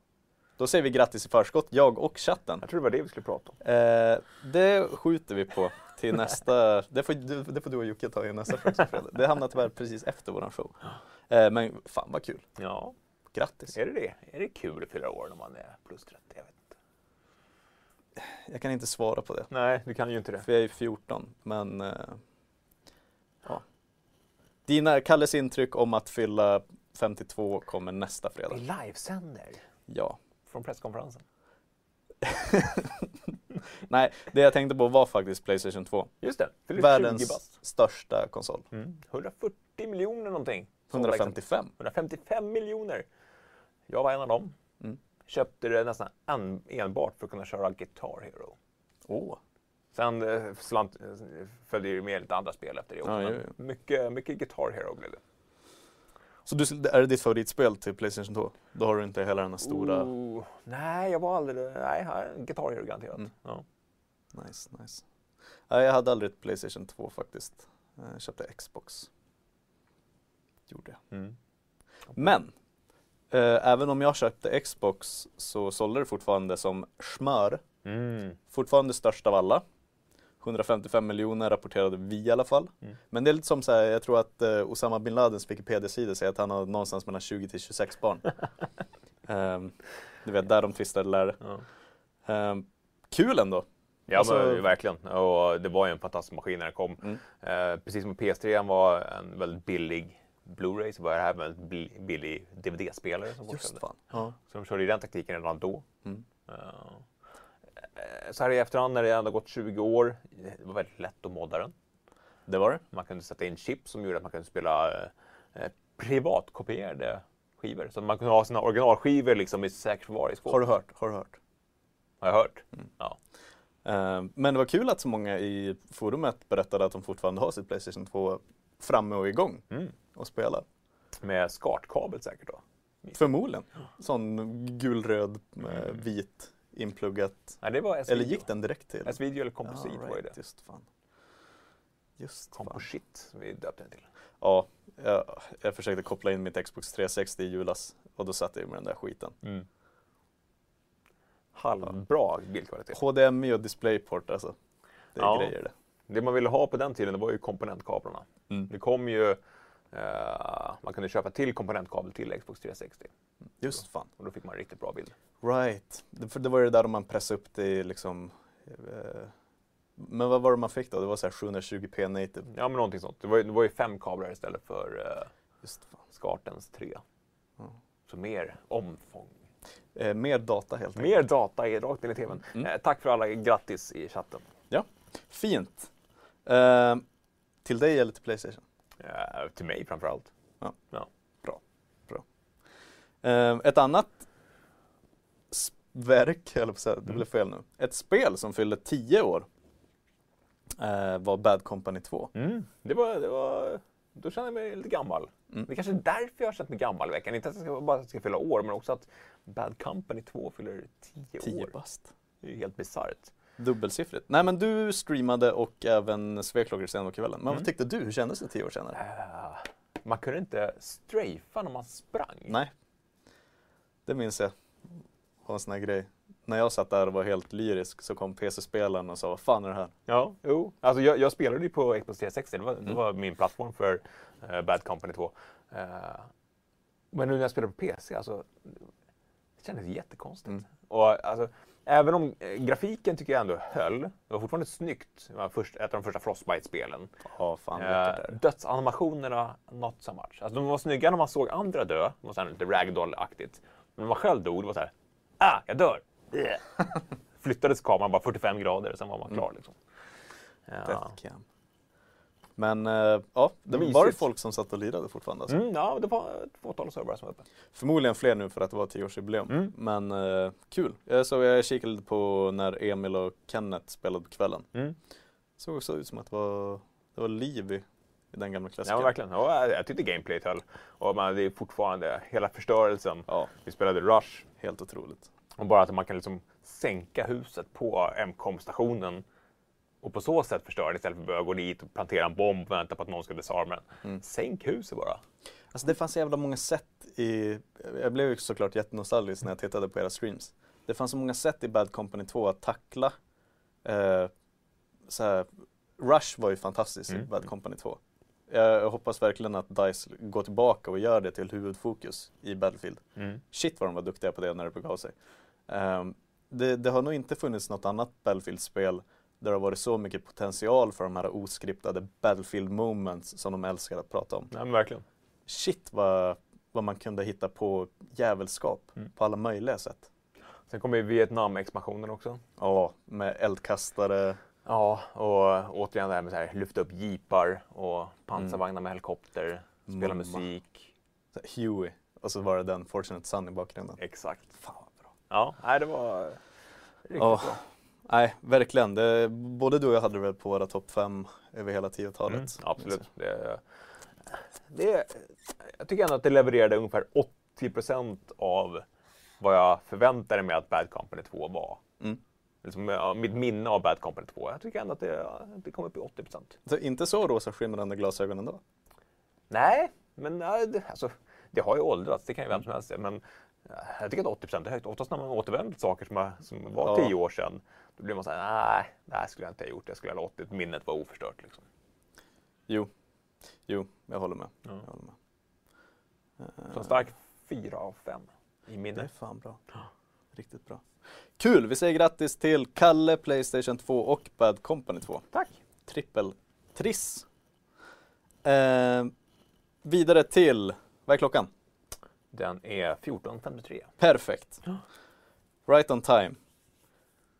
Då säger vi grattis i förskott, jag och chatten. Jag tror det var det vi skulle prata om. Eh, det skjuter vi på till nästa, det får, du- det får du och Jocke ta i nästa fredag. Det hamnar tyvärr precis efter våran show. Eh, men fan vad kul, Ja, grattis. är det det? Är det kul att fylla år när man är plus 30? Jag vet inte. Jag kan inte svara på det, Nej, du kan ju inte det. för jag är 14. Men eh, ja. Dina, Kalles intryck om att fylla 52 kommer nästa fredag. Vi livesänder Ja. från presskonferensen. Nej, det jag tänkte på var faktiskt Playstation 2. Just det, fyller 20 Världens största konsol. Mm. 140 miljoner någonting. Som 155. 155 miljoner. Jag var en av dem. Mm. Köpte det nästan en, enbart för att kunna köra Guitar Hero. Åh. Sen eh, slant, eh, följde det med lite andra spel efter det också. Ja, jo, jo. Mycket, mycket Guitar Hero blev det. Så du, är det ditt favoritspel till Playstation 2? Då har du inte hela den här stora... Oh, nej, jag var aldrig... Nej, Guitar Hero garanterat. Mm. Ja. Nice, nice. Nej, jag hade aldrig ett Playstation 2 faktiskt. Jag köpte Xbox. Gjorde jag. Mm. Men! Eh, även om jag köpte Xbox så sålde det fortfarande som smör. Mm. Fortfarande störst av alla. 155 miljoner rapporterade vi i alla fall. Mm. Men det är lite som så här, jag tror att eh, Osama bin Ladens Wikipedia-sida säger att han har någonstans mellan 20 till 26 barn. Ehm, du vet, där de tvistade lärde. Ja. Ehm, kul ändå! Ja, Alltså- men, verkligen. Och det var ju en fantastisk maskin när den kom. Mm. Eh, precis som PS3 var en väldigt billig Blu-ray så var det här en väldigt bi- billig DVD-spelare som Just fan. Ja. Så de körde ju den taktiken redan då. Mm. Eh, eh, så här i efterhand när det ändå gått 20 år, det var väldigt lätt att modda den. Det var det. Man kunde sätta in chip som gjorde att man kunde spela eh, eh, privatkopierade skivor. Så att man kunde ha sina originalskivor liksom i säkert förvar i skåp. Har du hört? Har du hört? Har jag hört. Mm. Ja. Ehm, men det var kul att så många i forumet berättade att de fortfarande har sitt Playstation 2 framme och igång Mm. Och spelar. Med SCART-kabel säkert då. Förmodligen. Sån gulröd Mm. vit inpluggat. Nej. Eller gick den direkt till? S-video eller komposit Ja, var ju det. right. Just fan. Just. Komposit som vi döpte den till. Ja, jag, jag försökte koppla in mitt Xbox 360 i julas och då satt jag med den där skiten. Mm. Halvbra bildkvalitet. HDMI och DisplayPort alltså. Det är Ja. grejer det. Det man ville ha på den tiden det var ju komponentkablarna. Mm. Det kom ju, eh, man kunde köpa till komponentkabel till Xbox 360 Just fan. och då fick man en riktigt bra bild. Right. Det, för det var ju det där om man pressade upp det i liksom eh, Men vad var det man fick då? Det var så här 720p native. Ja men någonting sånt. Det var, det var ju fem kablar istället för eh, Just fan. Skartens tre. Ja. Så mer omfång. Eh, mer data helt enkelt. Mer data är rakt in i tvn. Mm. Eh, tack för alla grattis i chatten. Fint. Eh, Till dig eller till Playstation? Eh, till mig framförallt. Eh, ett annat verk, eller på det Mm. blev fel nu. Ett spel som fyllde 10 år eh, var Bad Company 2. Mm. Det var, det var, då kände jag mig lite gammal. Mm. Det kanske är därför jag har känt mig gammal i veckan. Inte att jag ska, bara ska fylla år, men också att Bad Company 2 fyller 10 10 år. bast. Det är ju helt bisarrt. Dubbelsiffrigt. Nej men du streamade och även svek senare på kvällen. Men Mm. vad tyckte du? Hur kändes det 10 år senare? Eh, man kunde inte strafea när man sprang. Nej. Det minns jag. var en sån här grej. När jag satt där och var helt lyrisk så kom PC-spelaren och sa vad fan är det här? Ja, jo. Alltså jag, jag spelade ju på Xbox 360, det var, det Mm. var min plattform för eh, Bad Company 2. Eh, men nu när jag spelar på PC, alltså, det kändes jättekonstigt. Mm. Och, alltså, även om eh, grafiken tycker jag ändå höll, det var fortfarande snyggt. Det var först, ett av de första Frostbite-spelen. Fan Eh, dödsanimationerna, not so much. Alltså, de var snygga när man såg andra dö, det var så här lite ragdoll-aktigt. Men när man själv dog, det var så här, ah, jag dör! Flyttades kameran bara 45 grader, sen var man klar. Liksom. Ja. Men eh, ja, det Mysigt. var det folk som satt och lirade fortfarande. Alltså. Mm, ja, det var ett fåtal servrar som var uppe. Förmodligen fler nu för att det var 10-årsjubileum. Mm. Men eh, kul. Jag såg, jag kikade lite på när Emil och Kenneth spelade på kvällen. Mm. såg också ut som att det var, det var liv i, den gamla Ja, klassikern. men verkligen. Ja, jag, jag tyckte gameplayet höll. Och man, det är fortfarande hela förstörelsen. Ja, Vi spelade Rush. helt otroligt. Och bara att man kan liksom sänka huset på MCOM-stationen och på så sätt förstöra det istället för att börja gå dit och plantera en bomb och vänta på att någon ska disarma den. Mm. Sänk huset bara. Alltså det fanns så jävla många sätt i, jag blev ju såklart jättenostalgisk när jag tittade på era streams. Det fanns så många sätt i Bad Company 2 att tackla. Eh, så här, Rush var ju fantastiskt i Mm. Bad Company 2. Jag, hoppas verkligen att DICE går tillbaka och gör det till huvudfokus i Battlefield. Mm. Shit vad de var duktiga på det när det begav sig. Ehm, det, det har nog inte funnits något annat Battlefield-spel där det har varit så mycket potential för de här oskriptade Battlefield moments som de älskar att prata om. Ja, men verkligen. Shit vad, vad man kunde hitta på jävelskap Mm. på alla möjliga sätt. Sen kommer ju Vietnam-expansionen också. Ja, med eldkastare. Ja, och återigen det här med så här, lyfta upp jeepar och pansarvagnar med helikopter, spela Mumma. musik. Huey. Och så var det den Fortunate Son i bakgrunden. Exakt. Fan vad bra. Ja, nej, det var riktigt Ja. bra. Nej, verkligen. Det, både du och jag hade väl på våra topp fem över hela Mm, tiotalet. absolut. Det, det, jag tycker ändå att det levererade ungefär 80% av vad jag förväntade mig att Bad Company 2 var. Mm. Liksom, ja, mitt minne av Bad Company 2. Jag tycker ändå att det, det kom upp i 80 Så inte så rosa skimrande glasögon ändå? Nej, men alltså, det har ju åldrats. Det kan ju vem som helst. Men ja, jag tycker att 80% är högt. Oftast när man återvänder till saker som, som var Ja. tio år sedan. Då blir man så här, nej, det här skulle jag inte ha gjort. Jag skulle ha låtit minnet vara oförstört. Liksom. Jo, jo, jag håller med. Ja. Jag håller med. Så en stark fyra av fem i Det är minne. fan bra. Riktigt bra. Kul! Vi säger grattis till Kalle, Playstation 2 och Bad Company 2. Tack! Trippel triss. Eh, vidare till, vad är klockan? Den är 14.53. Perfekt. Right on time.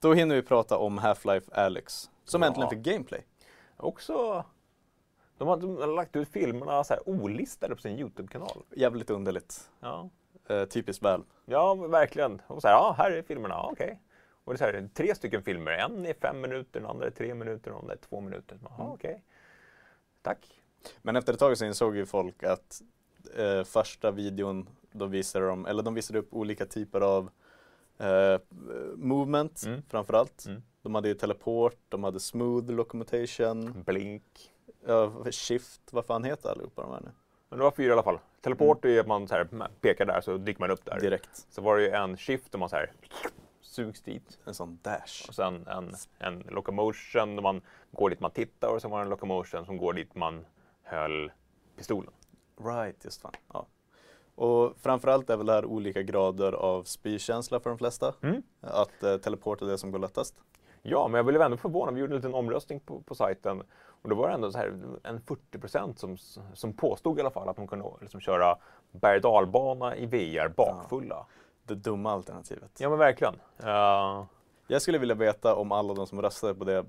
Då hinner vi prata om Half-Life Alyx, som Ja. äntligen fick gameplay. Också, de har, de har lagt ut filmerna så här olistade på sin YouTube-kanal. Jävligt underligt. Ja. Eh, typiskt väl. ja, verkligen. Och så här, ja, här är filmerna, ja, okej. Och det är så här, tre stycken filmer. En är fem minuter, den andra är tre minuter och den andra är två minuter. Jaha, Mm. okej. Tack. Men efter ett tag så insåg ju folk att eh, första videon, då visade de, eller de visade upp olika typer av eh, movement Mm. framförallt. Mm. De hade ju teleport, de hade smooth locomotion, Blink. ja, shift, vad fan heter allihopa de här nu? Men det var fyra i alla fall. Teleport är att man så här, pekar där så dyker man upp där. Direkt. Så var det ju en shift där man så här sugs dit. En sån dash. Och sen en, en locomotion där man går dit man tittar och sen var det en locomotion som går dit man höll pistolen. Right, just fan. Ja. Och framförallt är väl det här olika grader av spykänsla för de flesta. Mm. Att eh, teleport är det som går lättast. Ja, men jag blev ändå förvånad. Vi gjorde en liten omröstning på, på sajten och då var det ändå så här en 40 procent som, som påstod i alla fall att de kunde liksom köra berg dalbana i VR bakfulla. Det dumma alternativet. Ja, men verkligen. Uh, Jag skulle vilja veta om alla de som röstade på det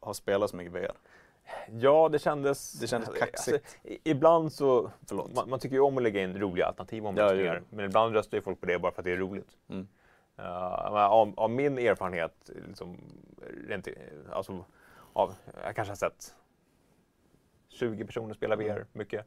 har spelat så mycket VR. Ja, det kändes... Det kändes kaxigt. i- ibland så... Förlåt. Man, man tycker ju om att lägga in roliga alternativ om omröstningar. ja. Men ibland röstar ju folk på det bara för att det är roligt. Mm. Uh, av, av min erfarenhet, liksom, rent, i- alltså, av, jag kanske har sett 20 personer spela VR Mm. mycket.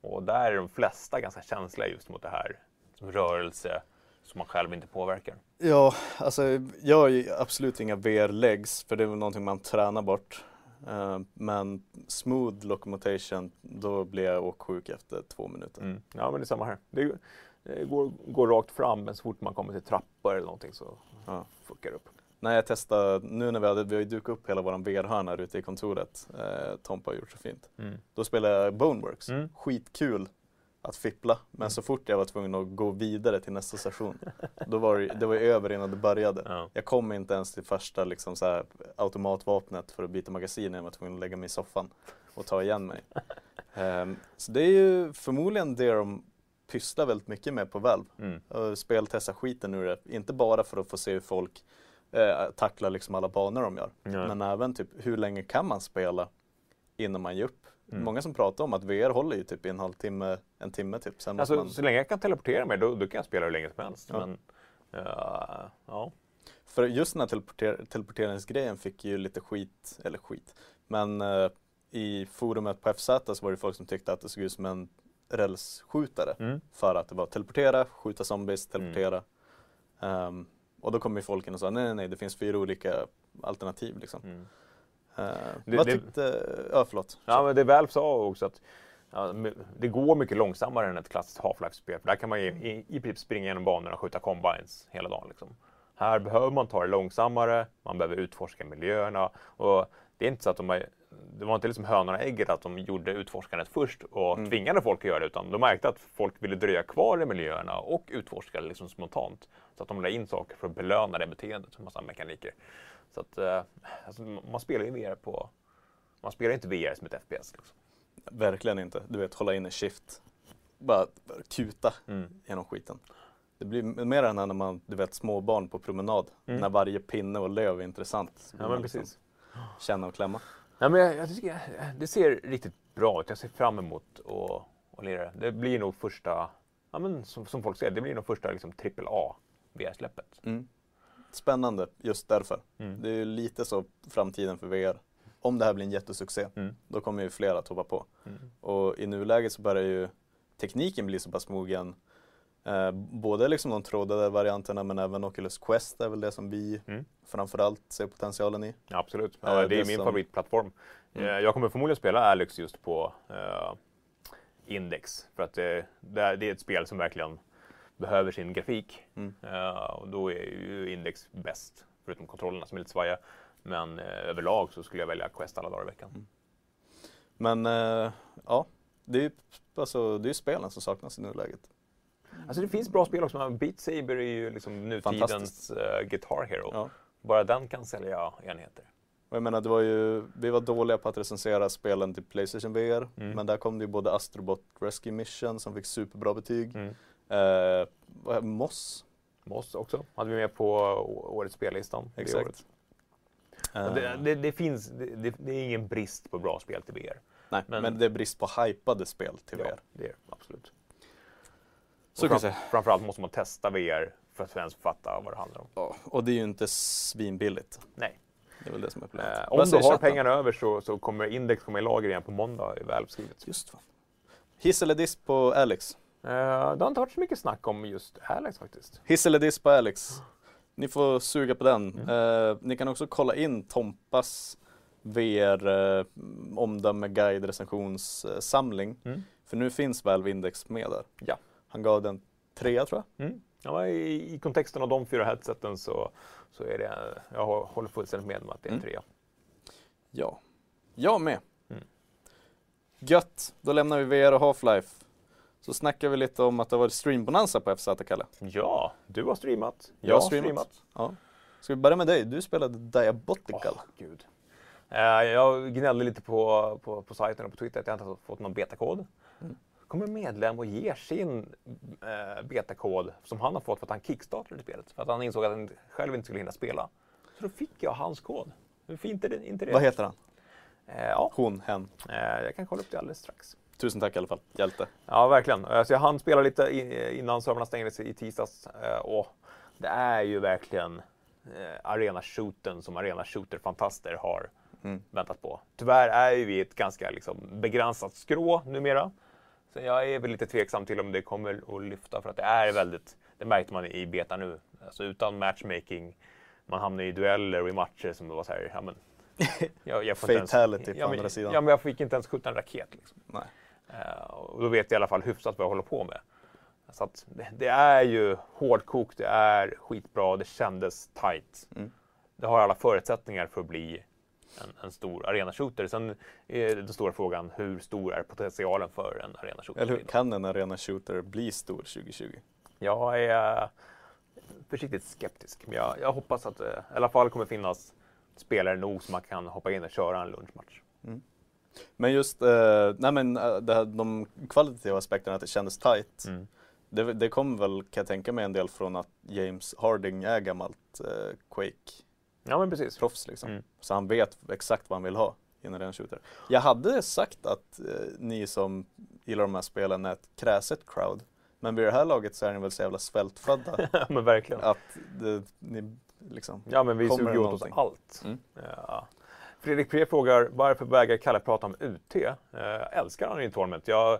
Och där är de flesta ganska känsliga just mot det här som rörelse som man själv inte påverkar. Ja, alltså jag har ju absolut inga VR-legs för det är väl någonting man tränar bort. Eh, men smooth locomotion, då blir jag åksjuk efter två minuter. Mm. Ja, men det är samma här. Det, det går, går rakt fram, men så fort man kommer till trappor eller någonting så Ja. fuckar det upp. När jag testade, nu när vi hade, vi har ju dukat upp hela våran VR-hörna ute i kontoret. Eh, Tompa har gjort så fint. Mm. Då spelade jag Boneworks. Mm. Skitkul att fippla. Men så fort jag var tvungen att gå vidare till nästa station, då var det, det var över innan det började. Ja. Jag kom inte ens till första liksom, så här, automatvapnet för att byta magasin. Jag var tvungen att lägga mig i soffan och ta igen mig. Ehm, så det är ju förmodligen det de pysslar väldigt mycket med på Valve. Mm. Och speltesta skiten ur det. Inte bara för att få se hur folk eh, tacklar liksom alla banor de gör. Ja. Men även typ hur länge kan man spela innan man ger upp? Mm. Många som pratar om att VR håller ju typ i en halvtimme, en timme typ. Sen Alltså, man... Så länge jag kan teleportera mig, då, då kan jag spela hur länge som helst. Ja. Men, eh, ja. För just den här teleporter teleporteringsgrejen fick ju lite skit, eller skit, men eh, i forumet på FZ så var det folk som tyckte att det såg ut som en rälsskjutare Mm. för att det var teleportera, skjuta zombies, teleportera. Ehm, och då kom ju folk in och sa nej, nej, nej, det finns fyra olika alternativ liksom. Mm. Uh, Det- vad det- tyckte, ja förlåt. Ja, men det Valve sa också att ja, det går mycket långsammare än ett klassiskt Half-Life-spel. Där kan man ju i, i princip springa genom banorna och skjuta combines hela dagen. Liksom. Här behöver man ta det långsammare, man behöver utforska miljöerna. Och det är inte så att de har, det var inte liksom hönan och ägget att de gjorde utforskandet först och Mm. tvingade folk att göra det. Utan de märkte att folk ville dröja kvar i miljöerna och utforska det liksom spontant. Så att de la in saker för att belöna det beteendet, en massa mekaniker. Så att eh, alltså, man spelar ju VR på man spelar inte VR som ett FPS. Liksom. Verkligen inte. Du vet, hålla in en shift. Bara kuta Mm. genom skiten. Det blir mer än när man, du vet, småbarn på promenad. Mm. När varje pinne och löv är intressant. Ja, men liksom precis. Känna och klämma. Ja, men jag, jag tycker det ser riktigt bra ut. Jag ser fram emot att, att lira det. Det blir nog första, ja, men som, som folk säger, det blir nog första liksom, AAA VR-släppet. Mm. Spännande just därför. Mm. Det är ju lite så framtiden för VR. Om det här blir en jättesuccé, Mm. då kommer ju fler att hoppa på. Mm. Och i nuläget så börjar ju tekniken bli så pass mogen. Eh, både liksom de trådade varianterna men även Oculus Quest är väl det som vi Mm. framförallt ser potentialen i. Ja, absolut. Eh, Ja, det det är min som- favoritplattform. Mm. Eh, Jag kommer förmodligen spela Alex just på eh, Index. För att det, det, är, det är ett spel som verkligen behöver sin grafik. Mm. Eh, och då är ju Index bäst. Förutom kontrollerna som är lite svajiga. Men eh, överlag så skulle jag välja Quest alla dagar i veckan. Mm. Men eh, ja, det är ju alltså, det är ju spelen som saknas i nuläget. Alltså det finns bra spel också. Beat Saber är ju liksom nutidens uh, Guitar Hero. Ja. Bara den kan sälja enheter. Och jag menar, det var ju, vi var dåliga på att recensera spelen till Playstation VR. Mm. Men där kom det ju både Astrobot Rescue Mission som fick superbra betyg. Mm. Eh, är- Moss. Moss också hade vi med på årets spellistan. det Exakt. året. Eh, Och Det, det, det, finns, det, det, det är ingen brist på bra spel till VR. nej, men, men- det är brist på hypade spel till Ja, VR. det är det absolut. Så fram, säga. framförallt måste man testa VR för att ens fatta vad det handlar om. Ja, och det är ju inte svinbilligt. Nej. Det är väl det som är problemet. Eh, om du har chatten? pengarna över så, så kommer Index komma i lager igen på måndag i välbeskrivet. Just fan. Hiss eller diss på Alex? Eh, det har inte varit så mycket snack om just Alex faktiskt. Hiss eller diss på Alex? Ni får suga på den. Mm. Eh, ni kan också kolla in Tompas VR eh, omdöme, guide, recensionssamling. Mm. För nu finns Valve Index med där. Ja. Han gav den trea tror jag. Mm. Ja, i, I kontexten av de fyra headseten så, så är det, jag hå- håller fullständigt med om att det är en Mm. trea. Ja. Jag med. Mm. Gött, då lämnar vi VR och Half-Life. Så snackar vi lite om att det varit streambonanza på FZ, Kalle. Ja, du har streamat. Jag har streamat. Ja. Ska vi börja med dig? Du spelade Diabotical. Åh, gud. Eh, jag gnällde lite på, på, på sajten och på Twitter att jag inte fått någon betakod. Mm. kommer medlem och ger sin eh, betakod som han har fått för att han kickstartade spelet. För att han insåg att han själv inte skulle hinna spela. Så då fick jag hans kod. Hur fint är det inte det? Vad heter han? Eh, ja, Hon, hen. eh, jag kan kolla upp det alldeles strax. Tusen tack i alla fall, hjälte. Ja, verkligen. Alltså, jag hann spela lite innan servrarna stängdes i tisdags. eh, Och det är ju verkligen eh, arena-shooten som arena-shooter-fantaster har Mm. väntat på. Tyvärr är ju vi ett ganska liksom, begränsat skrå numera. Så jag är väl lite tveksam till om det kommer att lyfta för att det är väldigt, det märkte man i beta nu. Alltså utan matchmaking, man hamnar i dueller och i matcher som det var så här, ja men... Jag, jag Fatality på ja, men, andra sidan. Ja men jag fick inte ens skjuta en raket liksom. Nej. Eh, och då vet jag i alla fall hyfsat vad jag håller på med. Så att det, är ju hårdkokt, det är skitbra, det kändes tight. Mm. Det har alla förutsättningar för att bli en, en stor arena-shooter. Sen är den stora frågan, hur stor är potentialen för en arena-shooter? Eller hur kan en arena shooter bli stor 2020? Jag är försiktigt skeptisk, men jag, jag hoppas att det i alla fall kommer finnas spelare nog som man kan hoppa in och köra en lunchmatch. Men just eh, nej men, eh, det här, de kvalitativa aspekterna, att det kändes tight. Mm. Det, det kom väl, kan jag tänka mig, en del från att James Harding är gammalt eh, Ja men precis. Quake-proffs. Liksom. Mm. Så han vet exakt vad han vill ha i en shooter. Jag hade sagt att eh, ni som gillar de här spelen är ett kräset crowd. Men vid det här laget så är ni väl så jävla svältfödda men verkligen. att det, ni liksom... Ja, men vi suger åt oss allt. Mm. Ja. Fredrik Pre frågar varför vägrar Kalle prata om UT? Eh, Jag älskar Unreal Tournament. Jag,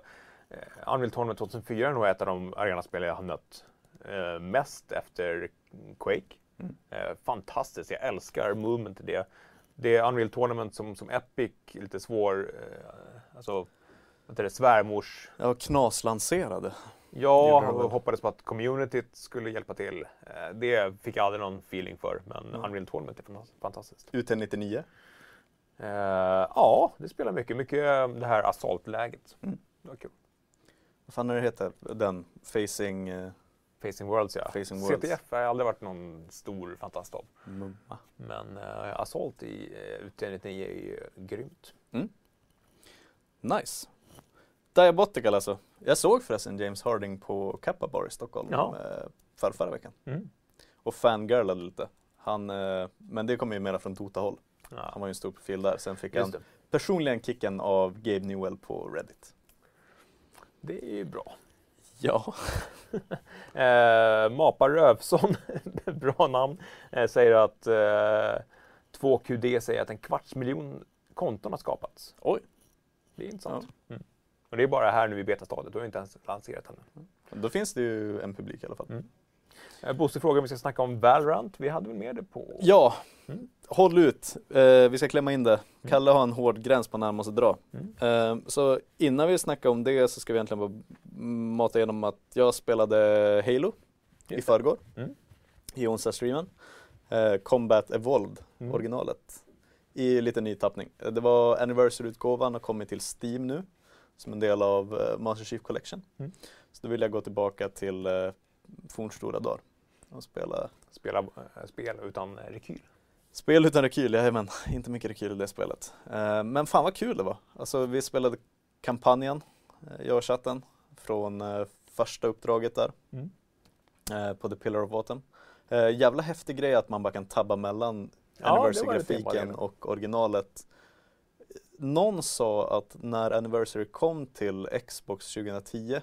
eh, Unreal Tournament 2004 är nog ett av de arenaspel jag har nött eh, mest efter Quake. Mm. Eh, fantastiskt, jag älskar movement i det. Det är Unreal Tournament som, som Epic, lite svår, eh, alltså, vad det, svärmors Ja, knaslanserade. Ja, och hoppades på att communityt skulle hjälpa till. Det fick jag aldrig någon feeling för, men Mm. Unreal Tournament är fan- fantastiskt. UT99. Eh, ja, det spelar mycket. Mycket eh, det här assaultläget. Mm. Det var kul. Vad fan är det heter? Den, Facing eh, Facing Worlds ja. Facing Worlds. CTF har aldrig varit någon stor fantast av. Mumma. Men eh, Assault i uh, UT99 är ju grymt. Nice. Diabotical alltså. Jag såg förresten James Harding på Kappa Bar i Stockholm Ja. eh, för förra veckan. Mm. Och fangirlade lite. Han, eh, men det kommer ju mera från Dota-håll. Han Ja, var ju en stor profil där. Sen fick just han det. personligen kicken av Gabe Newell på Reddit. Det är ju bra. Ja. Eh, Mapa Rövsson, bra namn, eh, säger att eh, 2QD säger att en kvarts miljon konton har skapats. Oj. Det är intressant. Mm. Och det är bara här nu i betastadiet, du har inte ens lanserat ännu. Då finns det ju en publik i alla fall. Mm. Eh, Bosse frågar om vi ska snacka om Valorant. Vi hade väl med det på... Ja, Mm. håll ut. Eh, vi ska klämma in det. Kalle har en hård gräns på när han måste dra. Mm. Eh, så innan vi snackar om det så ska vi egentligen bara mata igenom att jag spelade Halo i Just det. förrgår Mm. i onsdagsstreamen. Eh, Combat Evolved, Mm. originalet, i lite ny tappning. Eh, Det var Anniversary-utgåvan och kommit till Steam nu som en del av eh, Master Chief Collection. Mm. Så då vill jag gå tillbaka till fornstora dagar och spela Spela eh, spel utan rekyl. Spel utan rekyl, jajamän. Inte mycket rekyl i det spelet. Eh, men fan vad kul det var. Alltså vi spelade kampanjen, eh, jag och chatten, från första uppdraget där Mm. på The Pillar of Autumn. Jävla häftig grej att man bara kan tabba mellan Ja, Anniversary-grafiken och originalet. Någon sa att när Anniversary kom till Xbox 2010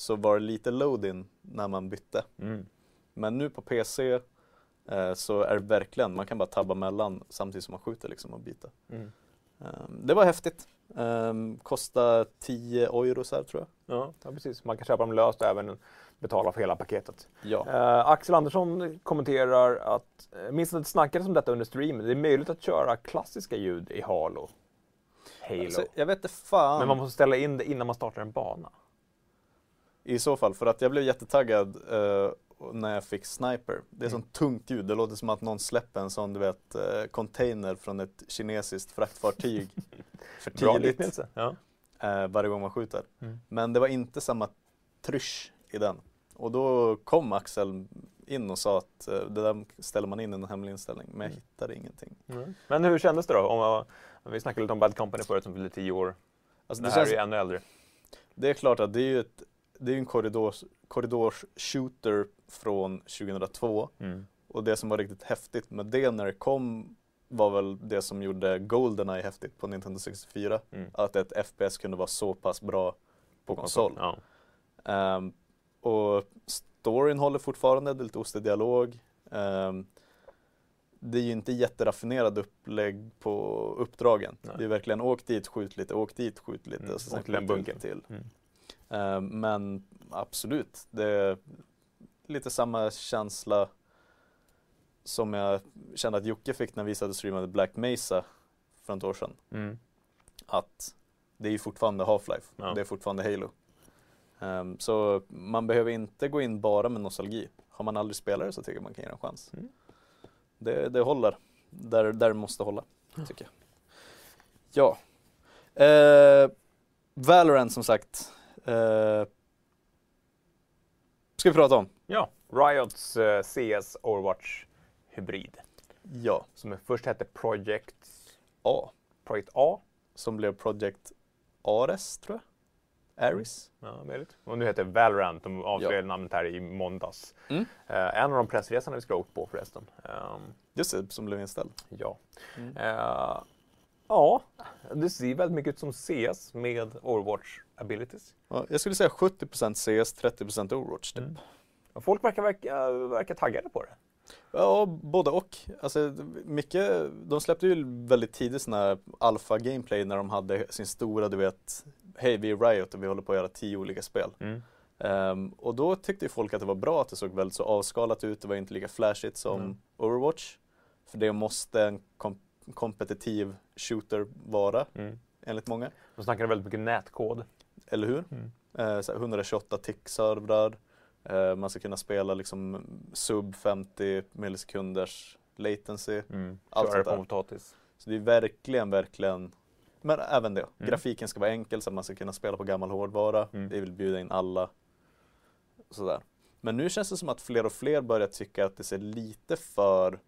så var det lite load-in när man bytte. Mm. Men nu på PC eh, så är det verkligen, man kan bara tabba mellan samtidigt som man skjuter liksom och byta. Mm. Ehm, det var häftigt. Um, kostar 10 euro så här tror jag. Ja, ja, precis. Man kan köpa dem löst och även betala för hela paketet. Ja. Eh, Axel Andersson kommenterar att, eh, minns att det snackades om detta under streamen, det är möjligt att köra klassiska ljud i Halo. Halo. Alltså, jag vet inte fan. Men man måste ställa in det innan man startar en bana. I så fall, för att jag blev jättetaggad eh, när jag fick Sniper. Det är Mm. sånt tungt ljud, det låter som att någon släpper en sån du vet eh, container från ett kinesiskt fraktfartyg för tidigt. Ja. eh, varje gång man skjuter. Mm. Men det var inte samma trysch i den. Och då kom Axel in och sa att eh, det där ställer man in i en hemlig inställning, men jag Mm. hittade ingenting. Men hur kändes det då? Om, om vi snackade lite om Bad Company förut som fyllde 10 år. Alltså, det, det, här känns, är ju ännu äldre. det är klart att det är ju ett, det är ju en korridors, korridors-shooter från 2002 Mm. och det som var riktigt häftigt med det när det kom var väl det som gjorde Goldeneye häftigt på Nintendo 64. Mm. Att ett FPS kunde vara så pass bra på konsol. Ja. Ehm, och storyn håller fortfarande, det är lite ostig dialog. Ehm, det är ju inte jätteraffinerad upplägg på uppdragen. Nej. Det är verkligen åk dit, skjut lite, åk dit, skjut lite. Mm, och sen lite till. Mm. Ehm, men absolut, det är lite samma känsla som jag kände att Jocke fick när vi satt och streamade Black Mesa för ett år sedan. Mm. Att det är ju fortfarande Half-Life, Ja. det är fortfarande Halo. Ehm, så man behöver inte gå in bara med nostalgi. Har man aldrig spelat det så tycker jag man kan ge en chans. Mm. Det, det håller, där, där det måste hålla, tycker jag. Ja. Eh, Valorant som sagt. Eh, ska vi prata om? ja. Riots eh, CS Overwatch hybrid. Ja. Som först hette Project, A. Project A. Som blev Project Ares, tror jag. Ares. Ja, möjligt. Och nu heter Valorant. De avslöjade Ja. namnet här i måndags. Mm. Eh, en av de pressresorna vi skulle ha åkt på förresten. Ehm, Just det, som blev inställd. ja. Mm. Eh, ja, det ser väldigt mycket ut som CS med Overwatch abilities. Ja, jag skulle säga 70% CS, 30% Overwatch typ. Mm. Och folk verkar, verka, verkar taggade på det. Ja, både och. Alltså, mycket, de släppte ju väldigt tidigt sådana här alpha gameplay när de hade sin stora, du vet, hej vi är Riot och vi håller på att göra tio olika spel. Ehm, och då tyckte ju folk att det var bra att det såg väldigt så avskalat ut, det var inte lika flashigt som Mm. Overwatch. För det måste en kom kompetitiv shooter vara, Mm. enligt många. De snackade väldigt mycket nätkod. Eller hur? Mm. Eh, så här 128 tick-servrar. Eh, man ska kunna spela liksom sub 50 millisekunders latency. Mm. Allt det sånt på där. en potatis. Så det är verkligen, verkligen men även det. Mm. Grafiken ska vara enkel så att man ska kunna spela på gammal hårdvara. Mm. Vi vill bjuda in alla. Sådär. Men nu känns det som att fler och fler börjar tycka att det ser lite för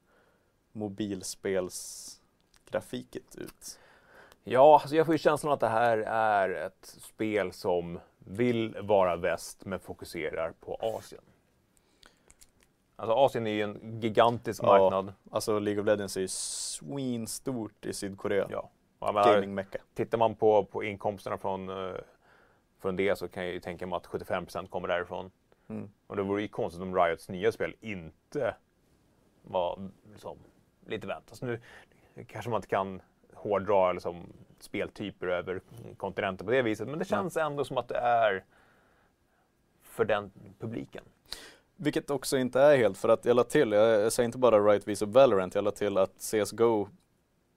mobilspelsgrafikigt ut. Ja, alltså jag får ju känslan att det här är ett spel som vill vara väst men fokuserar på Asien. Alltså Asien är ju en gigantisk Ja. marknad. Alltså League of Legends är ju svinstort i Sydkorea. Ja. Gaming-mecka. tittar man på, på inkomsterna från, eh, från det så kan jag ju tänka mig att 75% kommer därifrån. Mm. Och det vore ju konstigt om Riots nya spel inte var liksom, lite vänt. Alltså nu kanske man inte kan hårdra liksom, speltyper över kontinenter på det viset, men det känns ändå som att det är för den publiken. Vilket också inte är helt, för att jag la till, jag, säger inte bara Riot vs Valorant, jag la till att CSGO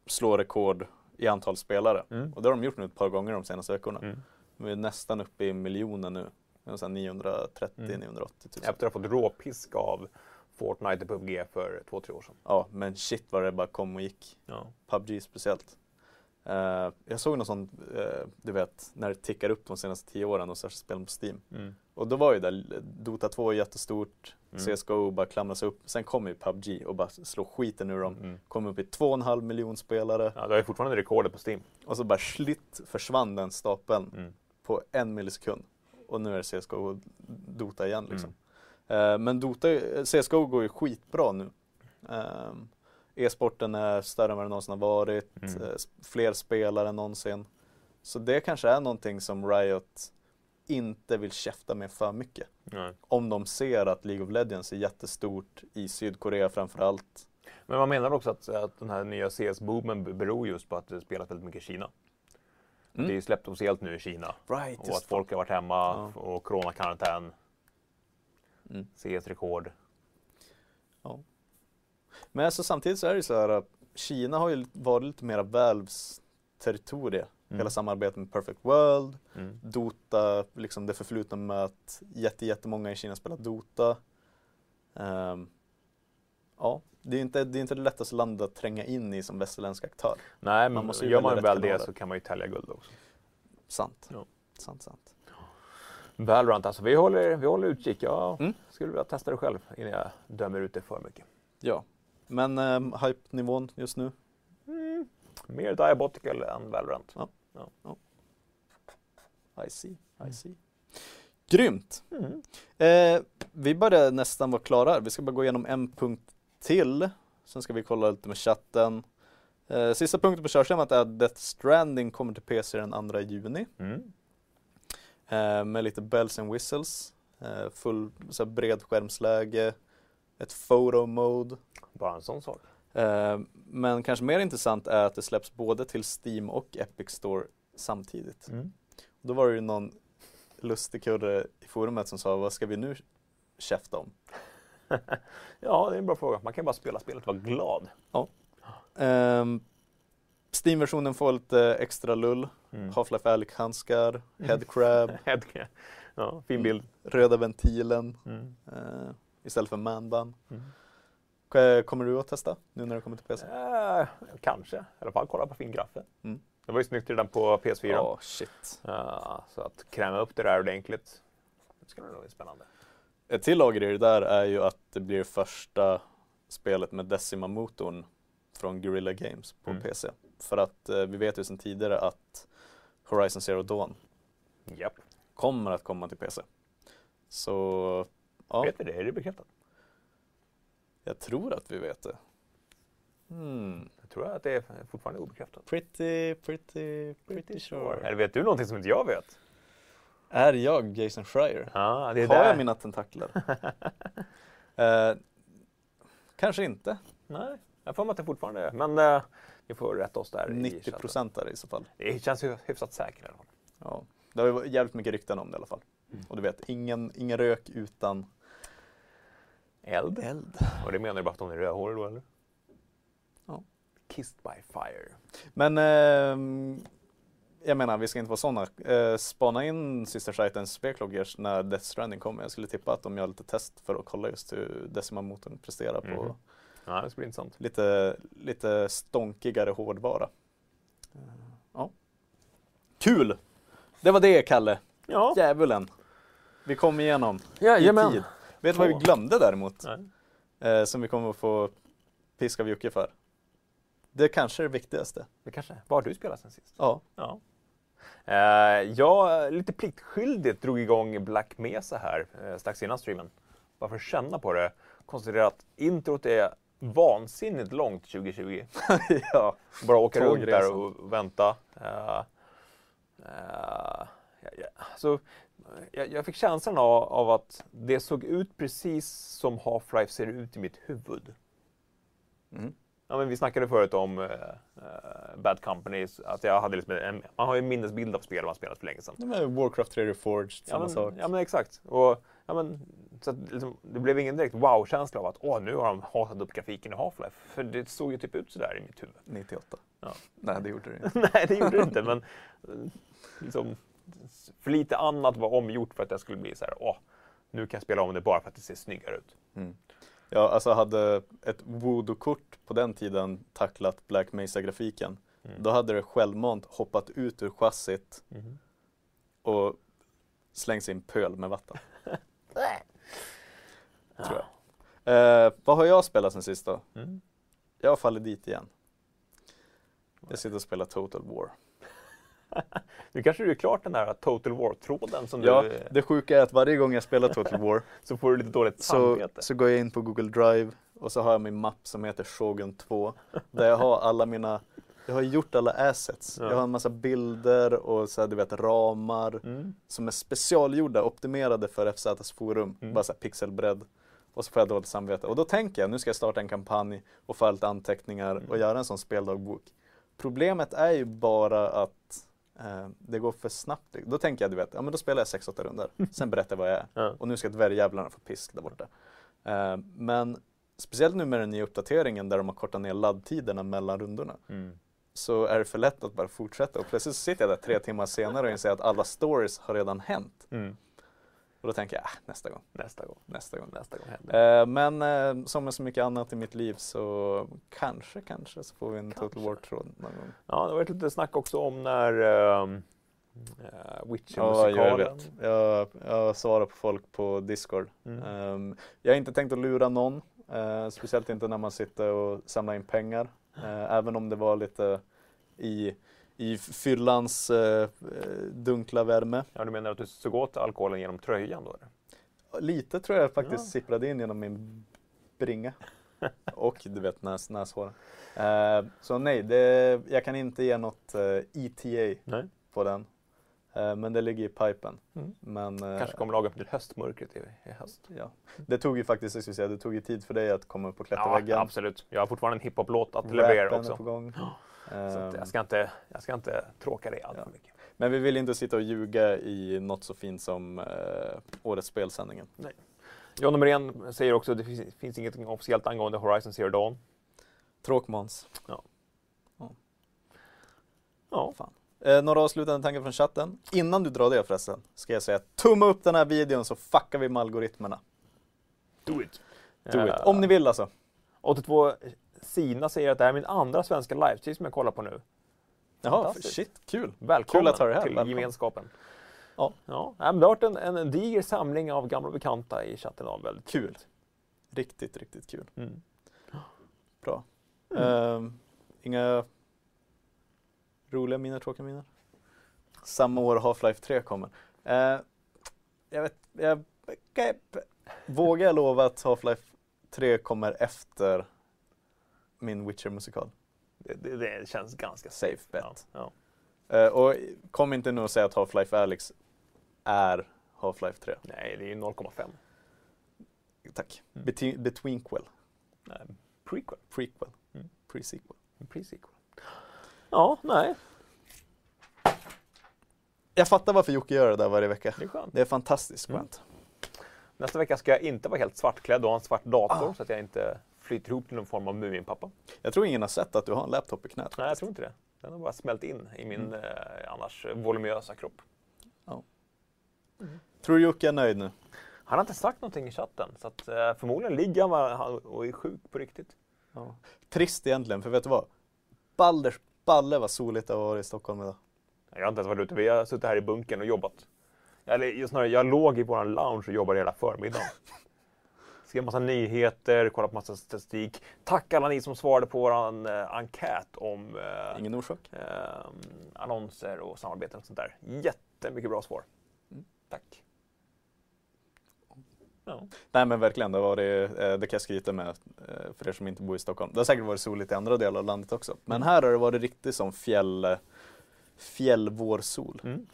slår rekord i antal spelare. Mm. Och det har de gjort nu ett par gånger de senaste veckorna. Mm. Vi är nästan uppe i miljoner nu. Det är så här 930-980 Mm. 000. Efter att ha fått råpisk av Fortnite och PubG för två, tre år sedan. Ja, men shit vad det bara kom och gick. Ja. PubG speciellt. Eh, jag såg något sånt, eh, du vet, när det tickar upp de senaste tio åren och största spelen på Steam. Mm. Och då var ju det, Dota 2 är jättestort, Mm. CSGO bara klamrar sig upp. Sen kommer ju PubG och bara slår skiten ur dem. Mm. Kom upp i 2,5 miljon spelare. Ja, det är fortfarande rekordet på Steam. Och så bara slitt försvann den stapeln Mm. på en millisekund. Och nu är det CSGO och Dota igen liksom. Mm. Eh, men Dota, CSGO går ju skitbra nu. Ehm, E-sporten är större än vad den någonsin har varit. Mm. eh, fler spelare än någonsin. Så det kanske är någonting som Riot inte vill käfta med för mycket. Nej. Om de ser att League of Legends är jättestort i Sydkorea framförallt. Men man menar också att, att den här nya CS-boomen beror just på att det spelas väldigt mycket i Kina. Mm. Det är ju släppt officiellt nu i Kina. Right, Och att folk har varit hemma Ja. och coronakarantän. Mm. CS-rekord. Men alltså, samtidigt så är det så här att Kina har ju varit lite mera Valves territorie. Mm. Hela samarbetet med Perfect World, Mm. Dota, liksom det förflutna med att jätte, jättemånga i Kina spelar Dota. Ehm, ja, det är inte det, är inte det lättaste landet att tränga in i som västerländsk aktör. Nej, Man men måste ju gör man väl det så kan man ju tälja guld också. Sant. Ja. Sant, sant. Valorant, alltså vi håller, vi håller utkik. Jag Mm. skulle vilja testa det själv innan jag dömer ut det för mycket. Ja. Men um, hype-nivån just nu? Mm. Mer Diabotical än Valorant. I see, I Mm. see. Grymt! Mm. Eh, vi börjar nästan vara klara. Vi ska bara gå igenom en punkt till. Sen ska vi kolla lite med chatten. Eh, sista punkten på körschemat är att Death Stranding kommer till PC den 2 juni. Mm. Eh, med lite bells and whistles. Eh, full så här, bredskärmsläge. Ett photo mode. Bara en sån sak. Eh, men kanske mer intressant är att det släpps både till Steam och Epic Store samtidigt. Mm. Då var det ju någon lustig kurre i forumet som sa vad ska vi nu käfta om? Ja, det är en bra fråga. Man kan bara spela spelet och vara glad. Ehm, Steam-versionen får lite extra lull. Mm. Half-Life Alyx-handskar, headcrab, Head- ja, fin bild. röda ventilen Mm. eh, istället för manband. Mm. Kommer du att testa nu när det kommer till PC? Eh, kanske. I alla fall kolla på fin graffe. Mm. Det var ju snyggt redan på PS4. Ja, shit. Eh, så att kräma upp det där ordentligt. Det ska nog bli spännande. Ett till lager i det där är ju att det blir första spelet med Decima-motorn från Guerrilla Games på Mm. PC. För att eh, vi vet ju sedan tidigare att Horizon Zero Dawn Japp. kommer att komma till PC. Så ja, Vet vi det? Är det bekräftat? jag tror att vi vet det. Hmm. Jag tror att det är fortfarande obekräftat. Pretty, pretty, pretty sure. Eller vet du någonting som inte jag vet? Är jag Jason Schreier? Ja, det är Har där. jag mina tentakler? eh, kanske inte. Nej, jag får mig att det fortfarande är. Men eh, vi får rätta oss där. i 90 chatten. procent är det i så fall. Det känns ju hyfsat säkert i alla fall. Ja. Det har ju varit jävligt mycket rykten om det i alla fall. Mm. Och du vet, ingen, ingen rök utan Eld. eld. Och det menar du bara att de är rödhåriga då eller? Ja. Kissed by fire. Men ehm, jag menar, vi ska inte vara sådana. Eh, spana in Sister Shitens spelkloggers när Death Stranding kommer. Jag skulle tippa att de gör lite test för att kolla just hur Decima-motorn presterar på Mhm. Ja, det ska bli intressant. lite, lite stonkigare hårdvara. Eh, ja. Kul! Det var det Kalle. Ja, Djävulen. Vi kom igenom i jajamän. tid. Vet du vad vi glömde däremot? Nej. Eh, som vi kommer att få piska av Jocke för. Det kanske är det viktigaste. Det kanske är. Vad har du spelat sen sist? Ja. Ja. Eh, jag lite pliktskyldigt drog igång Black Mesa här eh, strax innan streamen. Bara för att känna på det. Konstaterade att introt är vansinnigt långt 2020. ja. Bara åka runt där och vänta. Eh, eh, ja, ja, alltså, jag, jag fick känslan av, av att det såg ut precis som Half-Life ser ut i mitt huvud. Mm. Ja, men vi snackade förut om eh, Bad Companies, att jag hade liksom en, man har ju en minnesbild av spel man spelat för länge sedan. Med Warcraft 3 Reforged, Ja samma men, sak. ja men exakt. Och, ja, men, så att, liksom, det blev ingen direkt wow-känsla av att åh, nu har de hatat upp grafiken i Half-Life. För det såg ju typ ut sådär i mitt huvud. 98. Ja. Nej, det gjorde det inte. Nej, det gjorde det inte. Men eh, liksom, för lite annat var omgjort för att jag skulle bli så här, åh, nu kan jag spela om det bara för att det ser snyggare ut. Mm. Ja, alltså hade ett voodoo-kort på den tiden tacklat Black Mesa-grafiken, Mm. då hade det självmant hoppat ut ur chassit Mhm. och slängt sin pöl med vatten. Tror jag. Eh, vad har jag spelat sen sist då? Mm. Jag har fallit dit igen. Jag sitter och spelar Total War. Nu kanske du är klart den där Total War-tråden som Ja, du, eh, det sjuka är att varje gång jag spelar Total War så får du lite dåligt så, samvete. så går jag in på Google Drive och så har jag min mapp som heter Shogun 2 där jag har alla mina jag har gjort alla assets. Ja. Jag har en massa bilder och så här, du vet ramar Mm. som är specialgjorda, optimerade för FZs forum. Mm. Bara så här pixelbredd. Och så får jag dåligt samvete. Och då tänker jag, nu ska jag starta en kampanj och få lite anteckningar och Mm. göra en sån speldagbok. Problemet är ju bara att eh, det går för snabbt. Då tänker jag, du vet, ja men då spelar jag 6-8 runder. Sen berättar jag vad jag är. Ja. Och nu ska dvärgjävlarna få pisk där borta. Eh, men speciellt nu med den nya uppdateringen där de har kortat ner laddtiderna mellan rundorna. Mm. Så är det för lätt att bara fortsätta och plötsligt sitter jag där tre timmar senare och inser att alla stories har redan hänt. Mm. Och då tänker jag, äh, nästa gång, Nästa gång. nästa gång. Nästa gång händer Eh, men eh, som med så mycket annat i mitt liv så kanske, kanske så får vi en Total Kanske. War-tråd någon gång. Ja, det har varit lite snack också om när uh, Ja, Witcher-musikalen. jag vet. Jag, jag svarar på folk på Discord. Mm. Ehm, jag har inte tänkt att lura någon. eh, speciellt inte när man sitter och samlar in pengar. Eh, även om det var lite i, i fyllans eh, dunkla värme. Ja, du menar att du såg åt alkoholen genom tröjan då? Lite tror jag faktiskt Ja. sipprade in genom min bringa. och du vet näs, näshåren. Eh, så nej, det, jag kan inte ge något eh, ETA Nej. på den. Eh, men det ligger i pipen. Mm. Men, eh, Kanske kommer laga upp till höstmörkret i, i höst. ja. Det tog ju faktiskt, skulle säga, det tog ju tid för dig att komma upp och klättra Ja, väggen. absolut. Jag har fortfarande en hiphop-låt att leverera Rappen är också. på gång. Så Eh, att jag, ska inte, jag ska inte tråka dig allt Ja. för mycket. Men vi vill inte sitta och ljuga i något så fint som eh, årets spelsändningen. John Norén säger också att det finns, finns inget officiellt angående Horizon Zero Dawn. Tråkmåns. Ja, Eh, några avslutande tankar från chatten. Innan du drar det förresten, ska jag säga tumma upp den här videon så fuckar vi med algoritmerna. do it. Do it. Om ni vill alltså. 82 Sina säger att det här är min andra svenska livestream som jag kollar på nu. Jaha, shit, kul. Välkommen Kul att ha dig här. till Välkommen. gemenskapen. Ja. Ja, det har varit en, en diger samling av gamla bekanta i chatten. Ja, väldigt Kul. trevligt. Riktigt, riktigt kul. Mm. Bra. Mm. Ehm, inga roliga minnen, tråkiga minnen? Samma år Half-Life 3 kommer. Eh, jag vet, jag, vågar jag lova att Half-Life 3 kommer efter min Witcher-musikal? Det, det, det känns ganska Safe bet. Ja, ja. Eh, och kom inte nu och säga att Half-Life Alyx är Half-Life 3. Nej, det är ju 0,5. Tack. Mm. Betweenquel. Nej, Prequel. Prequel. Mm. Pre-sequel. Pre-sequel. Ja, nej, Jag fattar varför Jocke gör det där varje vecka. det är skönt. Det är fantastiskt Mm. skönt. Nästa vecka ska jag inte vara helt svartklädd och ha en svart dator Ah. så att jag inte flyter ihop till någon form av Muminpappa. Jag tror ingen har sett att du har en laptop i knät. Nej, jag tror inte det. Den har bara smält in i min Mm. eh, annars voluminösa kropp. Tror du Jocke är nöjd nu? Han har inte sagt någonting i chatten, så att, eh, förmodligen ligger han och är sjuk på riktigt. Trist egentligen, för vet du vad? Balders balle vad soligt det har varit i Stockholm idag. Jag har inte ens varit ute, vi har suttit här i bunkern och jobbat. Eller snarare, jag låg i vår lounge och jobbade hela förmiddagen. Skrev massa nyheter, kollade på massa statistik. Tack alla ni som svarade på vår eh, enkät om eh, Ingen orsak? eh, annonser och samarbeten och sånt där. Jättemycket bra svar. Mm. Tack. Ja. Nej men verkligen, det, har varit, eh, det kan jag skryta med eh, för er som inte bor i Stockholm. Det har säkert varit soligt i andra delar av landet också. Men här har det varit riktigt som fjäll, fjällvårsol. Mm.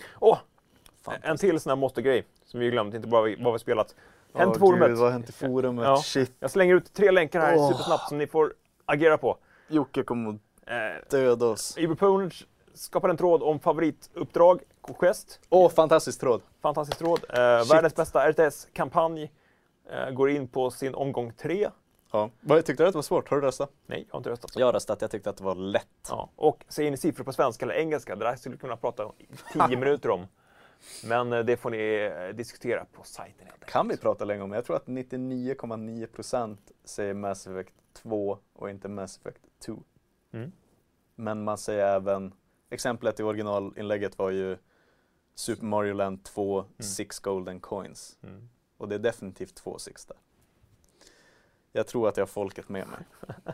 Fan. en till sån här måste-grej som vi glömt, inte bara vad vi spelat. Hänt i Åh, forumet. Gud, vad hänt i forumet? Ja. Shit. Jag slänger ut tre länkar här Åh. supersnabbt som ni får agera på. Jocke kommer att Eh, döda oss. Ibuponers skapar en tråd om favorituppdrag, Quest. Åh, fantastisk tråd. Fantastisk tråd. Eh, världens bästa RTS-kampanj går in på sin omgång tre. Ja. Vad, tyckte du att det var svårt? Har du röstat? Nej, jag har inte röstat. Jag har röstat, jag tyckte att det var lätt. Ja. Och säger ni siffror på svenska eller engelska? Det där skulle vi kunna prata i tio minuter om. Men eh, det får ni eh, diskutera på sajten. helt. Kan vi prata länge om. Jag tror att 99,9% säger Mass Effect 2 och inte Mass Effect 2. Mm. Men man säger även, exemplet i originalinlägget var ju Super Mario Land 2, Six Golden Coins. Mm. Och det är definitivt två Six där. Jag tror att jag har folket med mig.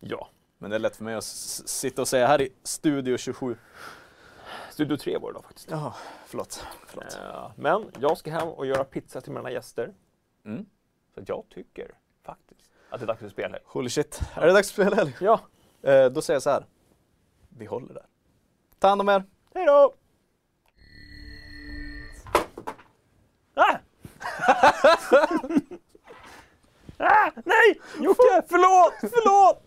Ja, Men det är lätt för mig att sitta och säga här i Studio 27. Studio 3 var det då faktiskt. Jaha, förlåt. förlåt. Eh, Men jag ska hem och göra pizza till mina gäster. Mm. Så jag tycker faktiskt att det är dags för spelhelg. Holy shit. Är det dags för spelhelg? Ja, Eh, då säger jag så här. Vi håller där. Ta hand om er. hej då! ah, nej! Jocke, förlåt, förlåt!